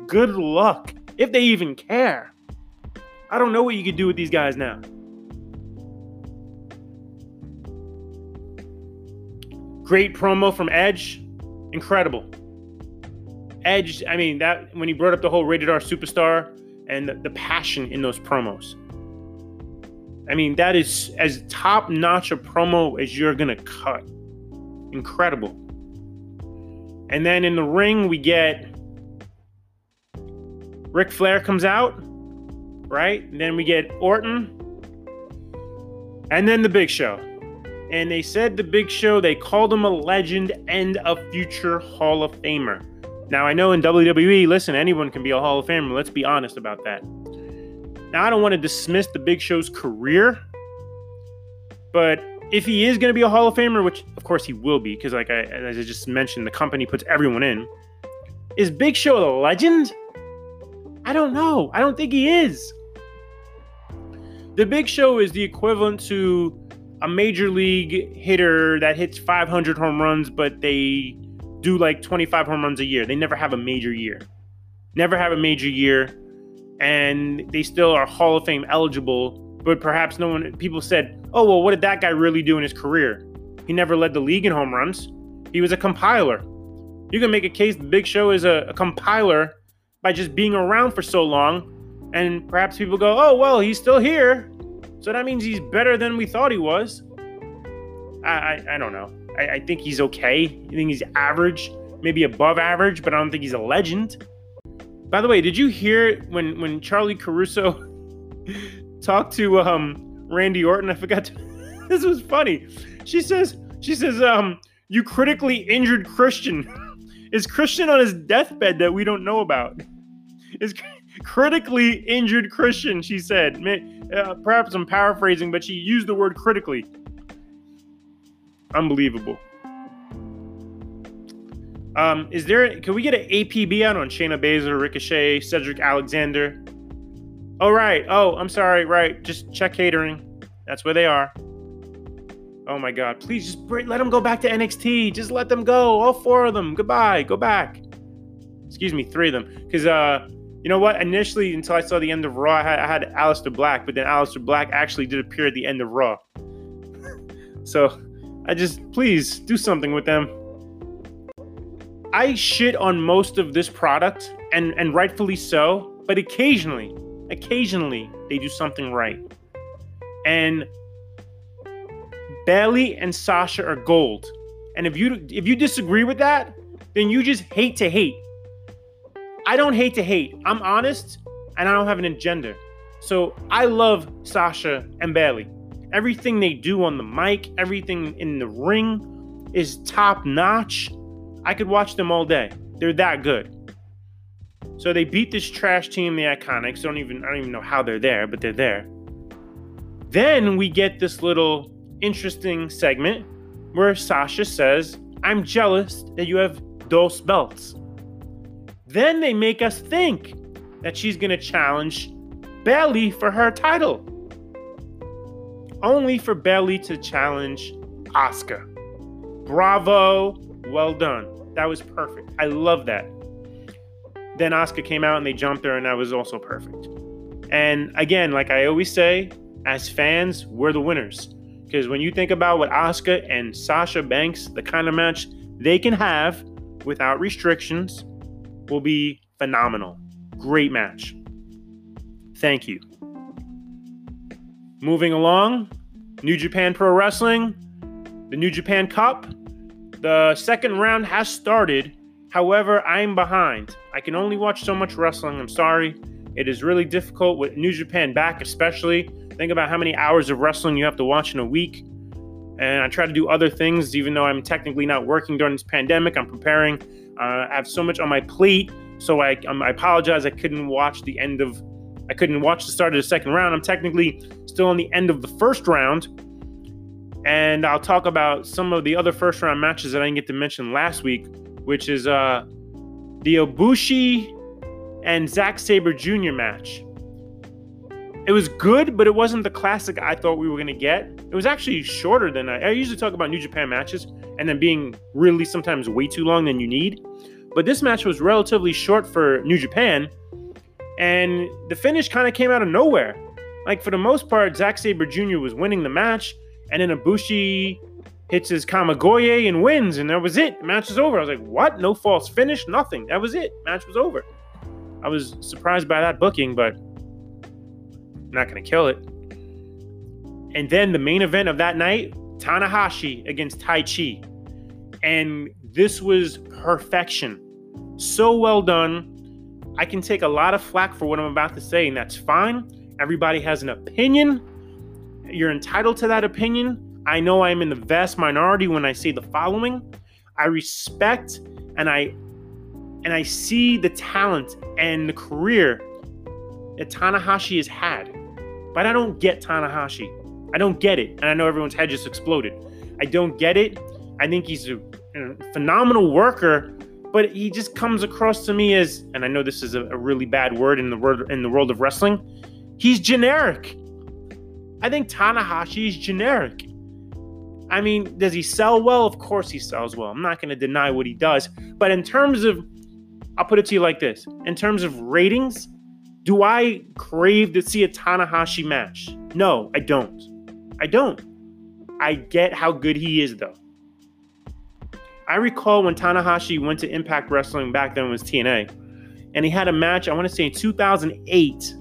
Good luck, if they even care. I don't know what you could do with these guys now. Great promo from Edge. Incredible. Edge, I mean, that when he brought up the whole rated R superstar and the, the passion in those promos. I mean, that is as top notch a promo as you're going to cut. Incredible. And then in the ring, we get Ric Flair comes out, right? And then we get Orton. And then the Big Show and they said the Big Show, they called him a legend and a future Hall of Famer. Now, I know in WWE, listen, anyone can be a Hall of Famer. Let's be honest about that. Now, I don't want to dismiss the Big Show's career, but if he is going to be a Hall of Famer, which of course he will be, because like I, as I just mentioned, the company puts everyone in. Is Big Show a legend? I don't know. I don't think he is. The Big Show is the equivalent to a major league hitter that hits 500 home runs, but they do like 25 home runs a year. They never have a major year. Never have a major year. And they still are Hall of Fame eligible, but perhaps no one, people said, oh, well, what did that guy really do in his career? He never led the league in home runs. He was a compiler. You can make a case the Big Show is a, a compiler by just being around for so long. And perhaps people go, oh, well, he's still here. So that means he's better than we thought he was. I I, I don't know. I, I think he's okay. I think he's average, maybe above average, but I don't think he's a legend. By the way, did you hear when when Charlie Caruso *laughs* talked to um, Randy Orton? I forgot. To, *laughs* this was funny. She says she says um, you critically injured Christian. *laughs* Is Christian on his deathbed that we don't know about? *laughs* Is critically injured Christian? She said uh, perhaps I'm paraphrasing, but she used the word critically. Unbelievable. Um, is there? Can we get an APB out on Shayna Baszler, Ricochet, Cedric Alexander? Oh right. Oh, I'm sorry. Right. Just check catering. That's where they are. Oh my God! Please just let them go back to NXT. Just let them go. All four of them. Goodbye. Go back. Excuse me, three of them. Because uh, you know what? Initially, until I saw the end of Raw, I had, I had Aleister Black, but then Aleister Black actually did appear at the end of Raw. *laughs* so I just, please do something with them. I shit on most of this product, and, and rightfully so, but occasionally, occasionally, they do something right. And Bayley and Sasha are gold. And if you if you disagree with that, then you just hate to hate. I don't hate to hate. I'm honest and I don't have an agenda. So I love Sasha and Bayley. Everything they do on the mic, everything in the ring is top notch. I could watch them all day. They're that good. So they beat this trash team, the Iconics. Don't even I don't even know how they're there, but they're there. Then we get this little interesting segment where Sasha says, "I'm jealous that you have those belts." Then they make us think that she's going to challenge Bayley for her title. Only for Bayley to challenge Asuka. Bravo. Well done. That was perfect. I love that. Then Asuka came out and they jumped her, and that was also perfect. And again, like I always say, as fans, we're the winners. Because when you think about what Asuka and Sasha Banks, the kind of match they can have without restrictions, will be phenomenal. Great match. Thank you. Moving along, New Japan Pro Wrestling, the New Japan Cup. The second round has started. However, I'm behind. I can only watch so much wrestling. I'm sorry. It is really difficult with New Japan back, especially. Think about how many hours of wrestling you have to watch in a week. And I try to do other things, even though I'm technically not working during this pandemic. I'm preparing uh, I have so much on my plate, so I, um, I apologize. I couldn't watch the end of, I couldn't watch the start of the second round. I'm technically still on the end of the first round, And I'll talk about some of the other first round matches that I didn't get to mention last week, which is uh, the Ibushi and Zack Sabre Jr. match. It was good, but it wasn't the classic I thought we were going to get. It was actually shorter than I, I usually talk about New Japan matches and then being really sometimes way too long than you need. But this match was relatively short for New Japan, and the finish kind of came out of nowhere. Like for the most part, Zack Sabre Jr. was winning the match, and then Ibushi hits his Kamigoye and wins, and that was it. The match was over. I was like, what? No false finish, nothing. That was it. Match was over. I was surprised by that booking, but I'm not gonna kill it. And then the main event of that night, Tanahashi against Taichi. And this was perfection. So well done. I can take a lot of flack for what I'm about to say, and that's fine. Everybody has an opinion. You're entitled to that opinion. I know I'm in the vast minority when I say the following. I respect and I and I see the talent and the career that Tanahashi has had. But I don't get Tanahashi. I don't get it. And I know everyone's head just exploded. I don't get it. I think he's a, phenomenal worker, but he just comes across to me as, and I know this is a, a really bad word in the world in the world of wrestling, he's generic. I think Tanahashi is generic. I mean, does he sell well? Of course he sells well. I'm not going to deny what he does. But in terms of, I'll put it to you like this in terms of ratings, do I crave to see a Tanahashi match? No, I don't. I don't. I get how good he is, though. I recall when Tanahashi went to Impact Wrestling back then was TNA, and he had a match, I want to say in 2008,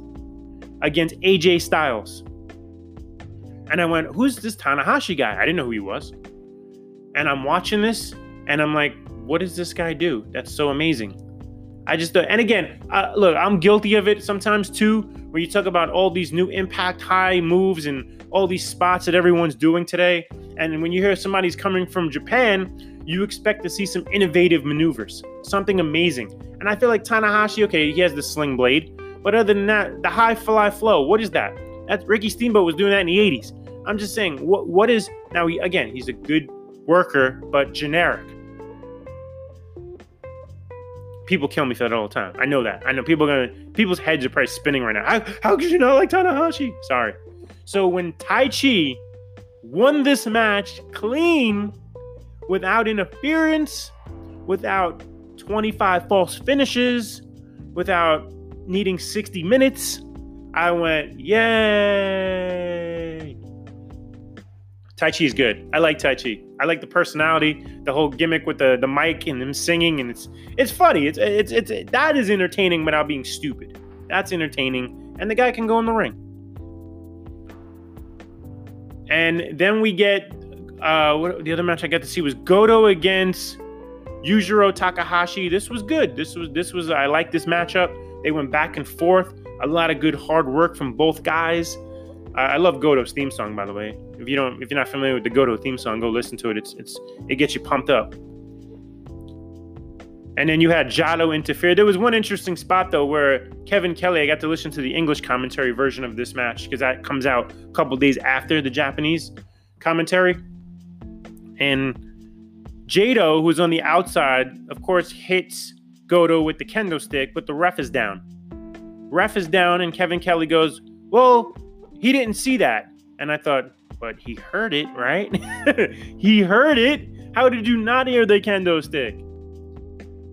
against AJ Styles. And I went, Who's this Tanahashi guy? I didn't know who he was. And I'm watching this, and I'm like, What does this guy do? That's so amazing. I just, and again, uh, look, I'm guilty of it sometimes too, where you talk about all these new impact high moves and all these spots that everyone's doing today. And when you hear somebody's coming from Japan, you expect to see some innovative maneuvers, something amazing. And I feel like Tanahashi, okay, he has the sling blade, but other than that, the high fly flow, what is that? That's Ricky Steamboat was doing that in the 80s. I'm just saying, what what is now? He, again, he's a good worker, but generic. People kill me for that all the time. I know that. I know people are gonna people's heads are probably spinning right now. How, how could you not like Tanahashi? Sorry. So when Taichi won this match clean, without interference, without 25 false finishes, without needing 60 minutes, I went, yay. Taichi is good. I like Taichi. I like the personality, the whole gimmick with the, the mic and him singing, and it's it's funny. It's it's it's that is entertaining without being stupid. That's entertaining, and the guy can go in the ring. And then we get uh, what, the other match I got to see was Goto against Yujiro Takahashi. This was good. This was this was I like this matchup. They went back and forth. A lot of good hard work from both guys. Uh, I love Goto's theme song, by the way. If you don't, if you're not familiar with the Goto theme song, go listen to it. It's it's it gets you pumped up. And then you had Jado interfere. There was one interesting spot though where Kevin Kelly. I got to listen to the English commentary version of this match because that comes out a couple days after the Japanese commentary. And Jado, who's on the outside, of course, hits Goto with the kendo stick, but the ref is down. Ref is down, and Kevin Kelly goes, Well, he didn't see that. And I thought, But he heard it, right? *laughs* he heard it. How did you not hear the kendo stick?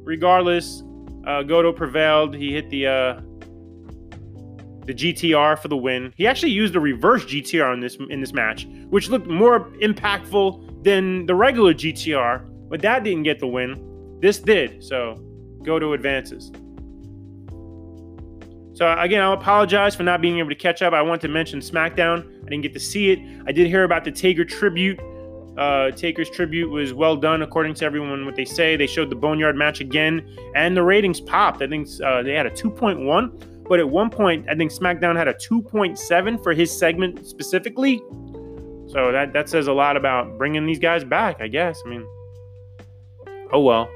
Regardless, uh, Goto prevailed. He hit the uh, the GTR for the win. He actually used a reverse GTR in this in this match, which looked more impactful than the regular GTR, but that didn't get the win. This did. So Goto advances. So again, I apologize for not being able to catch up. I want to mention SmackDown. I didn't get to see it. I did hear about the Taker tribute. Uh, Taker's tribute was well done, according to everyone. What they say, they showed the Boneyard match again, and the ratings popped. I think uh, they had a 2.1, but at one point, I think SmackDown had a 2.7 for his segment specifically. So that that says a lot about bringing these guys back. I guess. I mean, oh well.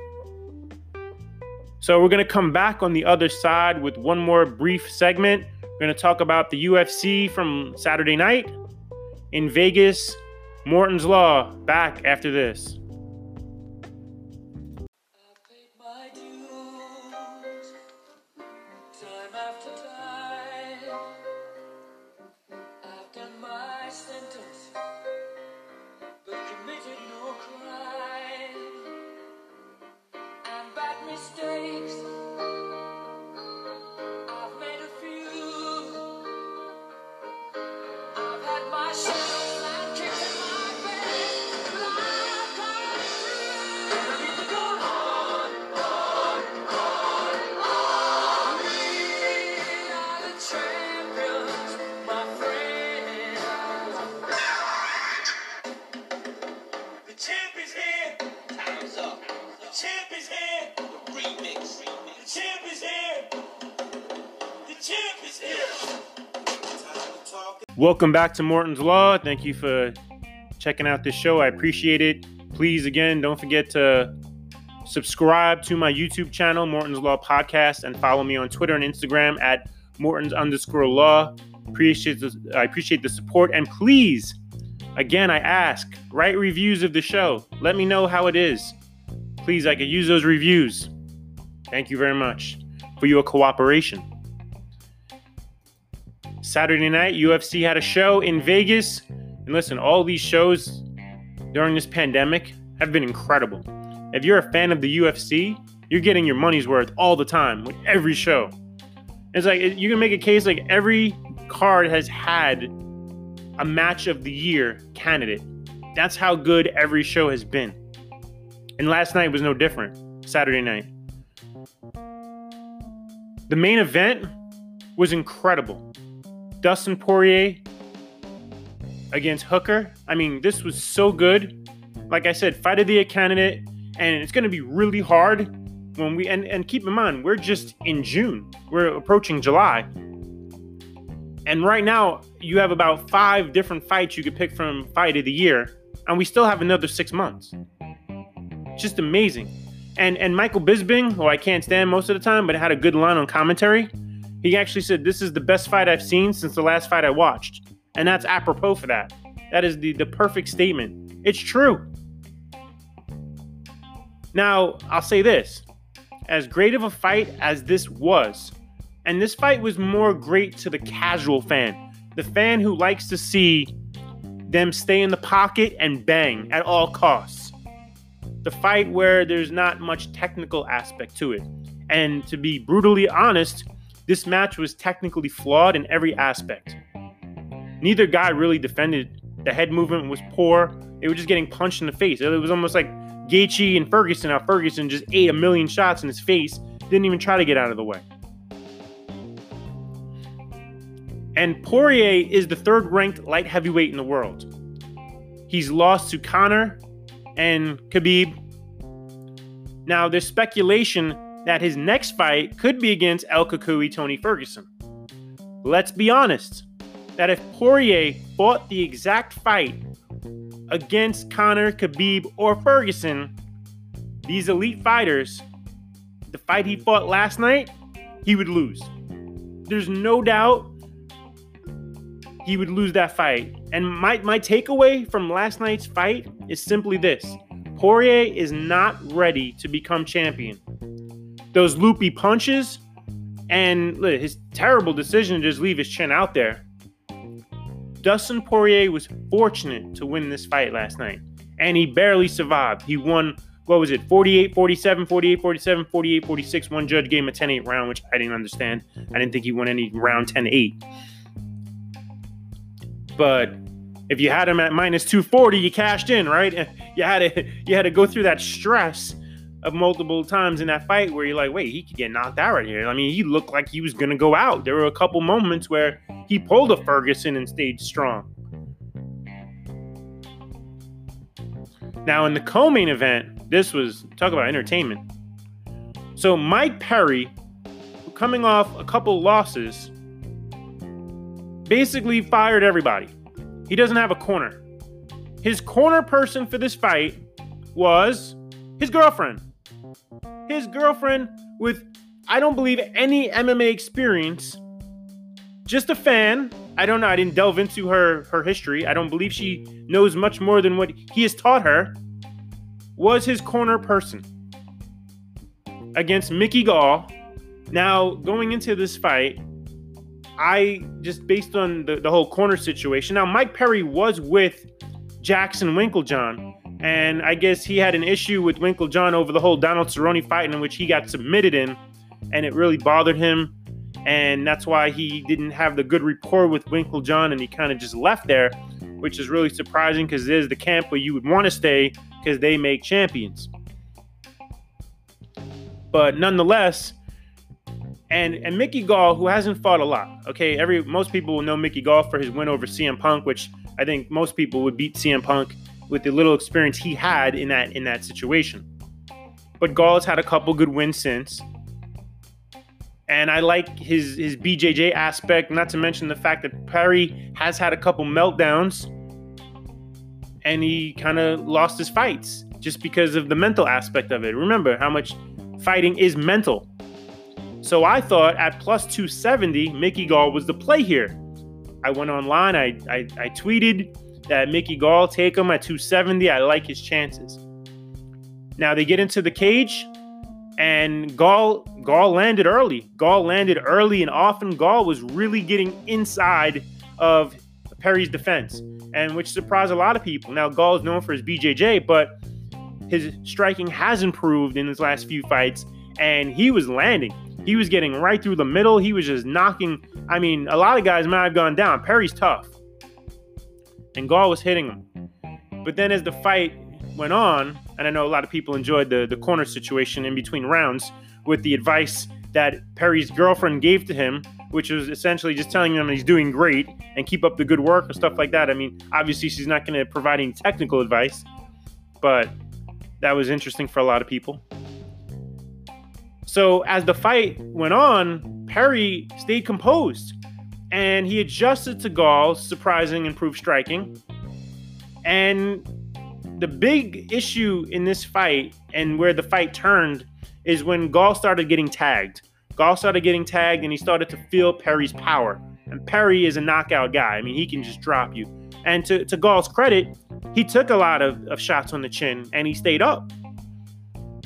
So we're going to come back on the other side with one more brief segment. We're going to talk about the UFC from Saturday night in Vegas. Morton's Law back after this. Welcome back to Morton's Law. Thank you for checking out this show. I appreciate it. Please, again, don't forget to subscribe to my YouTube channel, Morton's Law Podcast, and follow me on Twitter and Instagram at Morton's underscore law. Appreciate the, I appreciate the support. And please, again, I ask, write reviews of the show. Let me know how it is. Please, I could use those reviews. Thank you very much for your cooperation. Saturday night, UFC had a show in Vegas. And listen, all these shows during this pandemic have been incredible. If you're a fan of the UFC, you're getting your money's worth all the time with every show. It's like you can make a case like every card has had a match of the year candidate. That's how good every show has been. And last night was no different. Saturday night. The main event was incredible. Dustin Poirier against Hooker. I mean, this was so good. Like I said, fight of the year candidate, and it's going to be really hard when we and and keep in mind we're just in June. We're approaching July. And right now, you have about five different fights you could pick from fight of the year, and we still have another six months. Just amazing. And and Michael Bisping, who I can't stand most of the time, but had a good line on commentary. He actually said, This is the best fight I've seen since the last fight I watched. And that's apropos for that. That is the, the perfect statement. It's true. Now, I'll say this as great of a fight as this was, and this fight was more great to the casual fan, the fan who likes to see them stay in the pocket and bang at all costs. The fight where there's not much technical aspect to it. And to be brutally honest, this match was technically flawed in every aspect. Neither guy really defended. The head movement was poor. They were just getting punched in the face. It was almost like Gaethje and Ferguson. Now Ferguson just ate a million shots in his face, didn't even try to get out of the way. And Poirier is the third ranked light heavyweight in the world. He's lost to Conor and Khabib. Now, there's speculation that his next fight could be against El Cucuy Tony Ferguson. Let's be honest that if Poirier fought the exact fight against Conor, Khabib, or Ferguson, these elite fighters, the fight he fought last night, he would lose. There's no doubt he would lose that fight. And my, my takeaway from last night's fight is simply this Poirier is not ready to become champion those loopy punches and his terrible decision to just leave his chin out there. Dustin Poirier was fortunate to win this fight last night, and he barely survived. He won, what was it, 48 47, 48 47, 48 46. One judge gave him a 10 8 round, which I didn't understand. I didn't think he won any round 10 8. But if you had him at minus 240, you cashed in, right? *laughs* You had to you had to go through that stress of multiple times in that fight where you're like, wait, he could get knocked out right here. I mean, he looked like he was gonna go out. There were a couple moments where he pulled a Ferguson and stayed strong. Now in the co-main event, this was talk about entertainment. So Mike Perry, coming off a couple losses, basically fired everybody. He doesn't have a corner. His corner person for this fight was his girlfriend his girlfriend with, I don't believe, any MMA experience, just a fan, I don't know. I didn't delve into her her history. I don't believe she knows much more than what he has taught her. Was his corner person against Mickey Gall. Now, going into this fight, I just based on the, the whole corner situation. Now, Mike Perry was with Jackson Winkeljohn, and I guess he had an issue with Winkeljohn over the whole Donald Cerrone fight in which he got submitted in, and it really bothered him. And that's why he didn't have the good rapport with Winkeljohn, and he kind of just left there, which is really surprising because it is the camp where you would want to stay because they make champions. But nonetheless, and and Mickey Gall, who hasn't fought a lot. Okay, every most people will know Mickey Gall for his win over CM Punk, which I think most people would beat CM Punk with the little experience he had in that in that situation. But Gall has had a couple good wins since. And I like his his BJJ aspect, not to mention the fact that Perry has had a couple meltdowns and he kind of lost his fights just because of the mental aspect of it. Remember how much fighting is mental. So I thought at plus 270, Mickey Gall was the play here. I went online, I, I, I tweeted that Mickey Gall take him at 270. I like his chances. Now they get into the cage, and Gall Gall landed early. Gall landed early and often. Gall was really getting inside of Perry's defense, and which surprised a lot of people. Now Gall is known for his BJJ, but his striking has improved in his last few fights, and he was landing. He was getting right through the middle. He was just knocking. I mean, a lot of guys might have gone down. Perry's tough, and Gall was hitting him. But then as the fight went on, and I know a lot of people enjoyed the the corner situation in between rounds with the advice that Perry's girlfriend gave to him, which was essentially just telling him he's doing great and keep up the good work and stuff like that. I mean, obviously she's not going to provide any technical advice, but that was interesting for a lot of people. So as the fight went on, Perry stayed composed and he adjusted to Gall's surprising improved striking. And the big issue in this fight and where the fight turned is when Gall started getting tagged. Gall started getting tagged and he started to feel Perry's power. And Perry is a knockout guy. I mean, he can just drop you. And to, to Gall's credit, he took a lot of, of shots on the chin and he stayed up.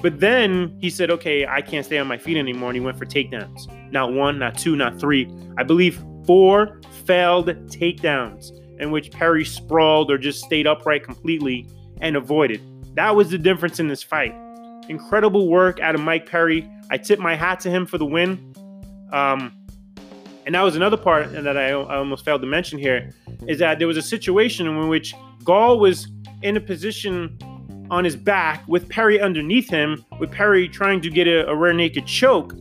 But then he said, okay, I can't stay on my feet anymore. And he went for takedowns. Not one, not two, not three. I believe four failed takedowns in which Perry sprawled or just stayed upright completely and avoided. That was the difference in this fight. Incredible work out of Mike Perry. I tip my hat to him for the win. Um, and that was another part that I, I almost failed to mention here is that there was a situation in which Gall was in a position on his back with Perry underneath him, with Perry trying to get a, a rear naked choke.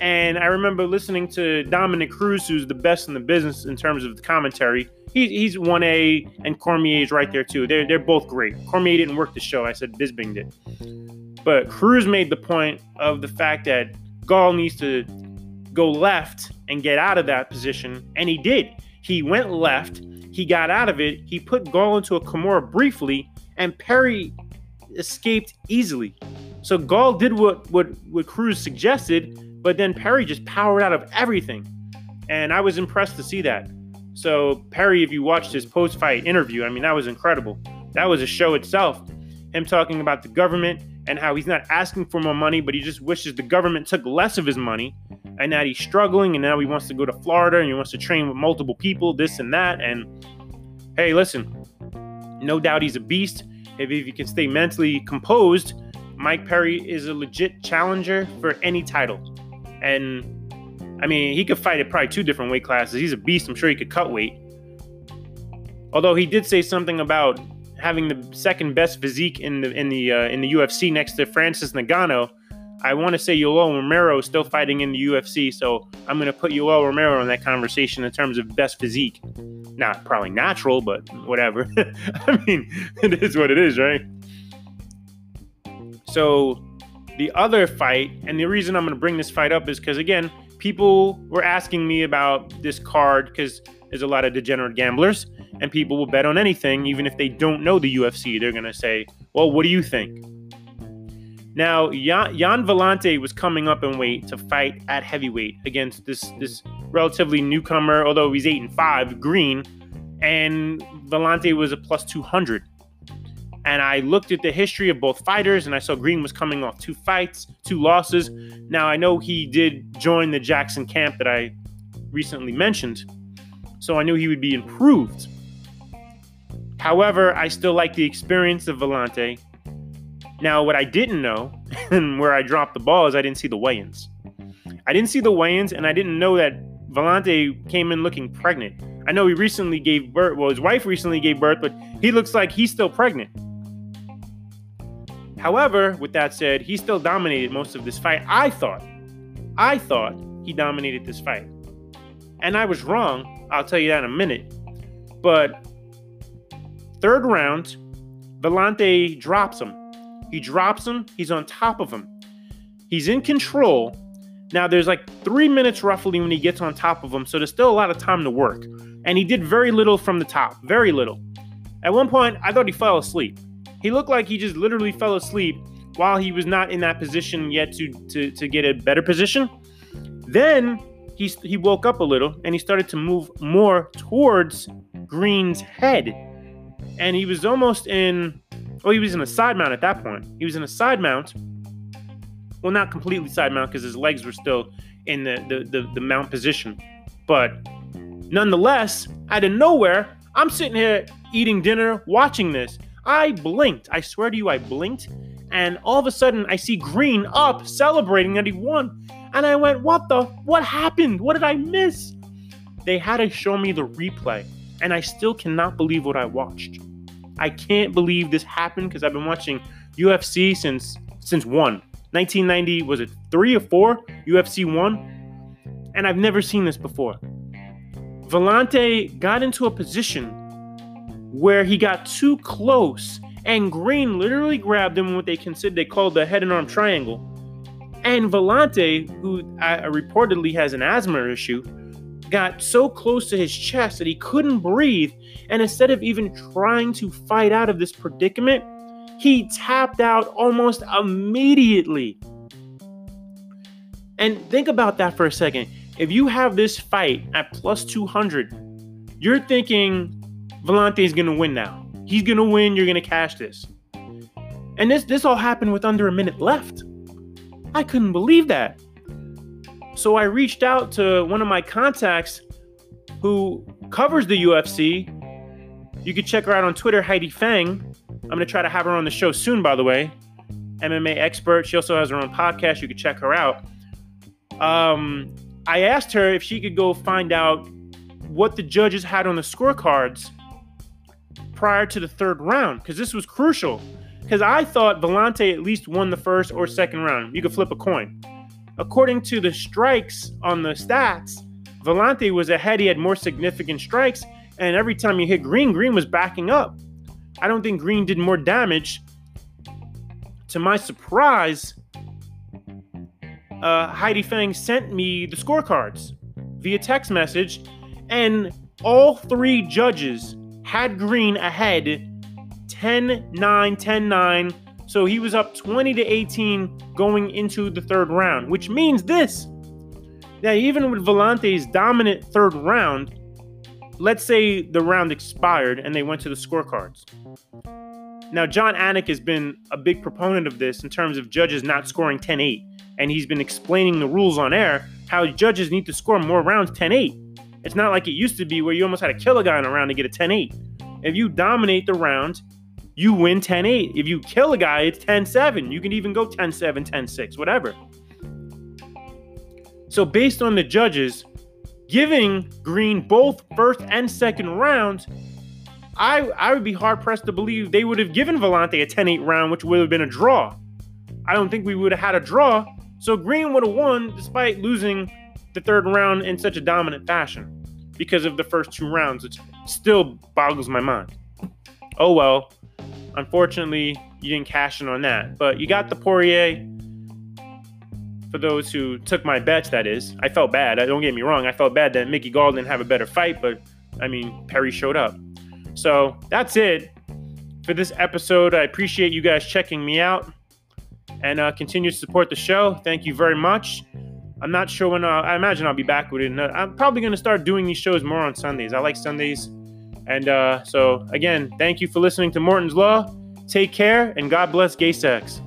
And I remember listening to Dominick Cruz, who's the best in the business in terms of the commentary. He, he's 1A, and Cormier's right there too. They're, they're both great. Cormier didn't work the show. I said Bisping did. But Cruz made the point of the fact that Gall needs to go left and get out of that position, and he did. He went left, he got out of it, he put Gall into a Kimura briefly, and Perry escaped easily. So Gall did what, what, what Cruz suggested, but then Perry just powered out of everything. And I was impressed to see that. So, Perry, if you watched his post fight interview, I mean, that was incredible. That was a show itself. Him talking about the government and how he's not asking for more money, but he just wishes the government took less of his money and that he's struggling and now he wants to go to Florida and he wants to train with multiple people, this and that. And hey, listen, no doubt he's a beast. If, if he can stay mentally composed, Mike Perry is a legit challenger for any title. And I mean, he could fight at probably two different weight classes. He's a beast. I'm sure he could cut weight. Although he did say something about having the second best physique in the in the uh, in the UFC next to Francis Ngannou. I want to say Yoel Romero is still fighting in the UFC, so I'm going to put Yoel Romero in that conversation in terms of best physique. Not probably natural, but whatever. *laughs* I mean, *laughs* it is what it is, right? So the other fight, and the reason I'm going to bring this fight up is because again, people were asking me about this card because there's a lot of degenerate gamblers, and people will bet on anything, even if they don't know the UFC. They're going to say, Well, what do you think? Now, Gian, Gian was coming up in weight to fight at heavyweight against this, this relatively newcomer, although he's eight and five, Greene, and Villante was a plus 200. And I looked at the history of both fighters, and I saw Greene was coming off two fights, two losses. Now I know he did join the Jackson camp that I recently mentioned, so I knew he would be improved. However, I still like the experience of Villante. Now, what I didn't know, *laughs* and where I dropped the ball, is I didn't see the weigh-ins. I didn't see the weigh-ins, and I didn't know that Villante came in looking pregnant. I know he recently gave birth. Well, his wife recently gave birth, but he looks like he's still pregnant. However, with that said, he still dominated most of this fight. I thought, I thought he dominated this fight, and I was wrong. I'll tell you that in a minute. But third round, Villante drops him. He drops him. He's on top of him. He's in control. Now, there's like three minutes roughly when he gets on top of him, so there's still a lot of time to work. And he did very little from the top, very little. At one point, I thought he fell asleep. He looked like he just literally fell asleep while he was not in that position yet to, to, to get a better position. Then he, he woke up a little and he started to move more towards Greene's head. And he was almost in, oh, he was in a side mount at that point. He was in a side mount. Well, not completely side mount because his legs were still in the, the, the, the mount position. But nonetheless, out of nowhere, I'm sitting here eating dinner, watching this. I blinked. I swear to you, I blinked. And all of a sudden, I see Greene up celebrating that he won. And I went, What the? What happened? What did I miss? They had to show me the replay. And I still cannot believe what I watched. I can't believe this happened because I've been watching UFC since since one. 1990 was it three or four? UFC one, and I've never seen this before. Villante got into a position where he got too close, and Greene literally grabbed him what they consider they called the head and arm triangle. And Villante, who reportedly has an asthma issue, got so close to his chest that he couldn't breathe. And instead of even trying to fight out of this predicament, he tapped out almost immediately. And think about that for a second. If you have this fight at plus 200, you're thinking Villante is to win now. He's to win. You're to cash this. And this this all happened with under a minute left. I couldn't believe that. So I reached out to one of my contacts who covers the UFC. You can check her out on Twitter, Heidi Fang. I'm to try to have her on the show soon, by the way. MMA expert. She also has her own podcast. You can check her out. Um, I asked her if she could go find out what the judges had on the scorecards prior to the third round, because this was crucial. Because I thought Villante at least won the first or second round. You could flip a coin. According to the strikes on the stats, Villante was ahead. He had more significant strikes, and every time he hit Greene, Greene was backing up. I don't think Greene did more damage. To my surprise, uh, Heidi Fang sent me the scorecards via text message, and all three judges had Greene ahead 10 9, 10 9. So he was up 20 to 18 going into the third round, which means this that even with Villante's dominant third round, let's say the round expired and they went to the scorecards. Now, Jon Anik has been a big proponent of this in terms of judges not scoring 10 8, and he's been explaining the rules on air how judges need to score more rounds 10 8. It's not like it used to be where you almost had to kill a guy in a round to get a 10 8. If you dominate the round, you win 10 8. If you kill a guy, it's 10 7. You can even go 10 7, 10 6, whatever. So, based on the judges giving Greene both first and second rounds, I, I would be hard pressed to believe they would have given Villante a 10 8 round, which would have been a draw. I don't think we would have had a draw. So, Greene would have won despite losing the third round in such a dominant fashion because of the first two rounds, which still boggles my mind. Oh well. Unfortunately, you didn't cash in on that. But you got the Poirier. For those who took my bets, that is. I felt bad. I Don't get me wrong. I felt bad that Mickey Gall didn't have a better fight, but I mean, Perry showed up. So that's it for this episode. I appreciate you guys checking me out and uh, continue to support the show. Thank you very much. I'm not sure when. I'll, I imagine I'll be back with it. Uh, I'm probably going to start doing these shows more on Sundays. I like Sundays. And uh, so, again, thank you for listening to Morton's Law. Take care and God bless gay sex.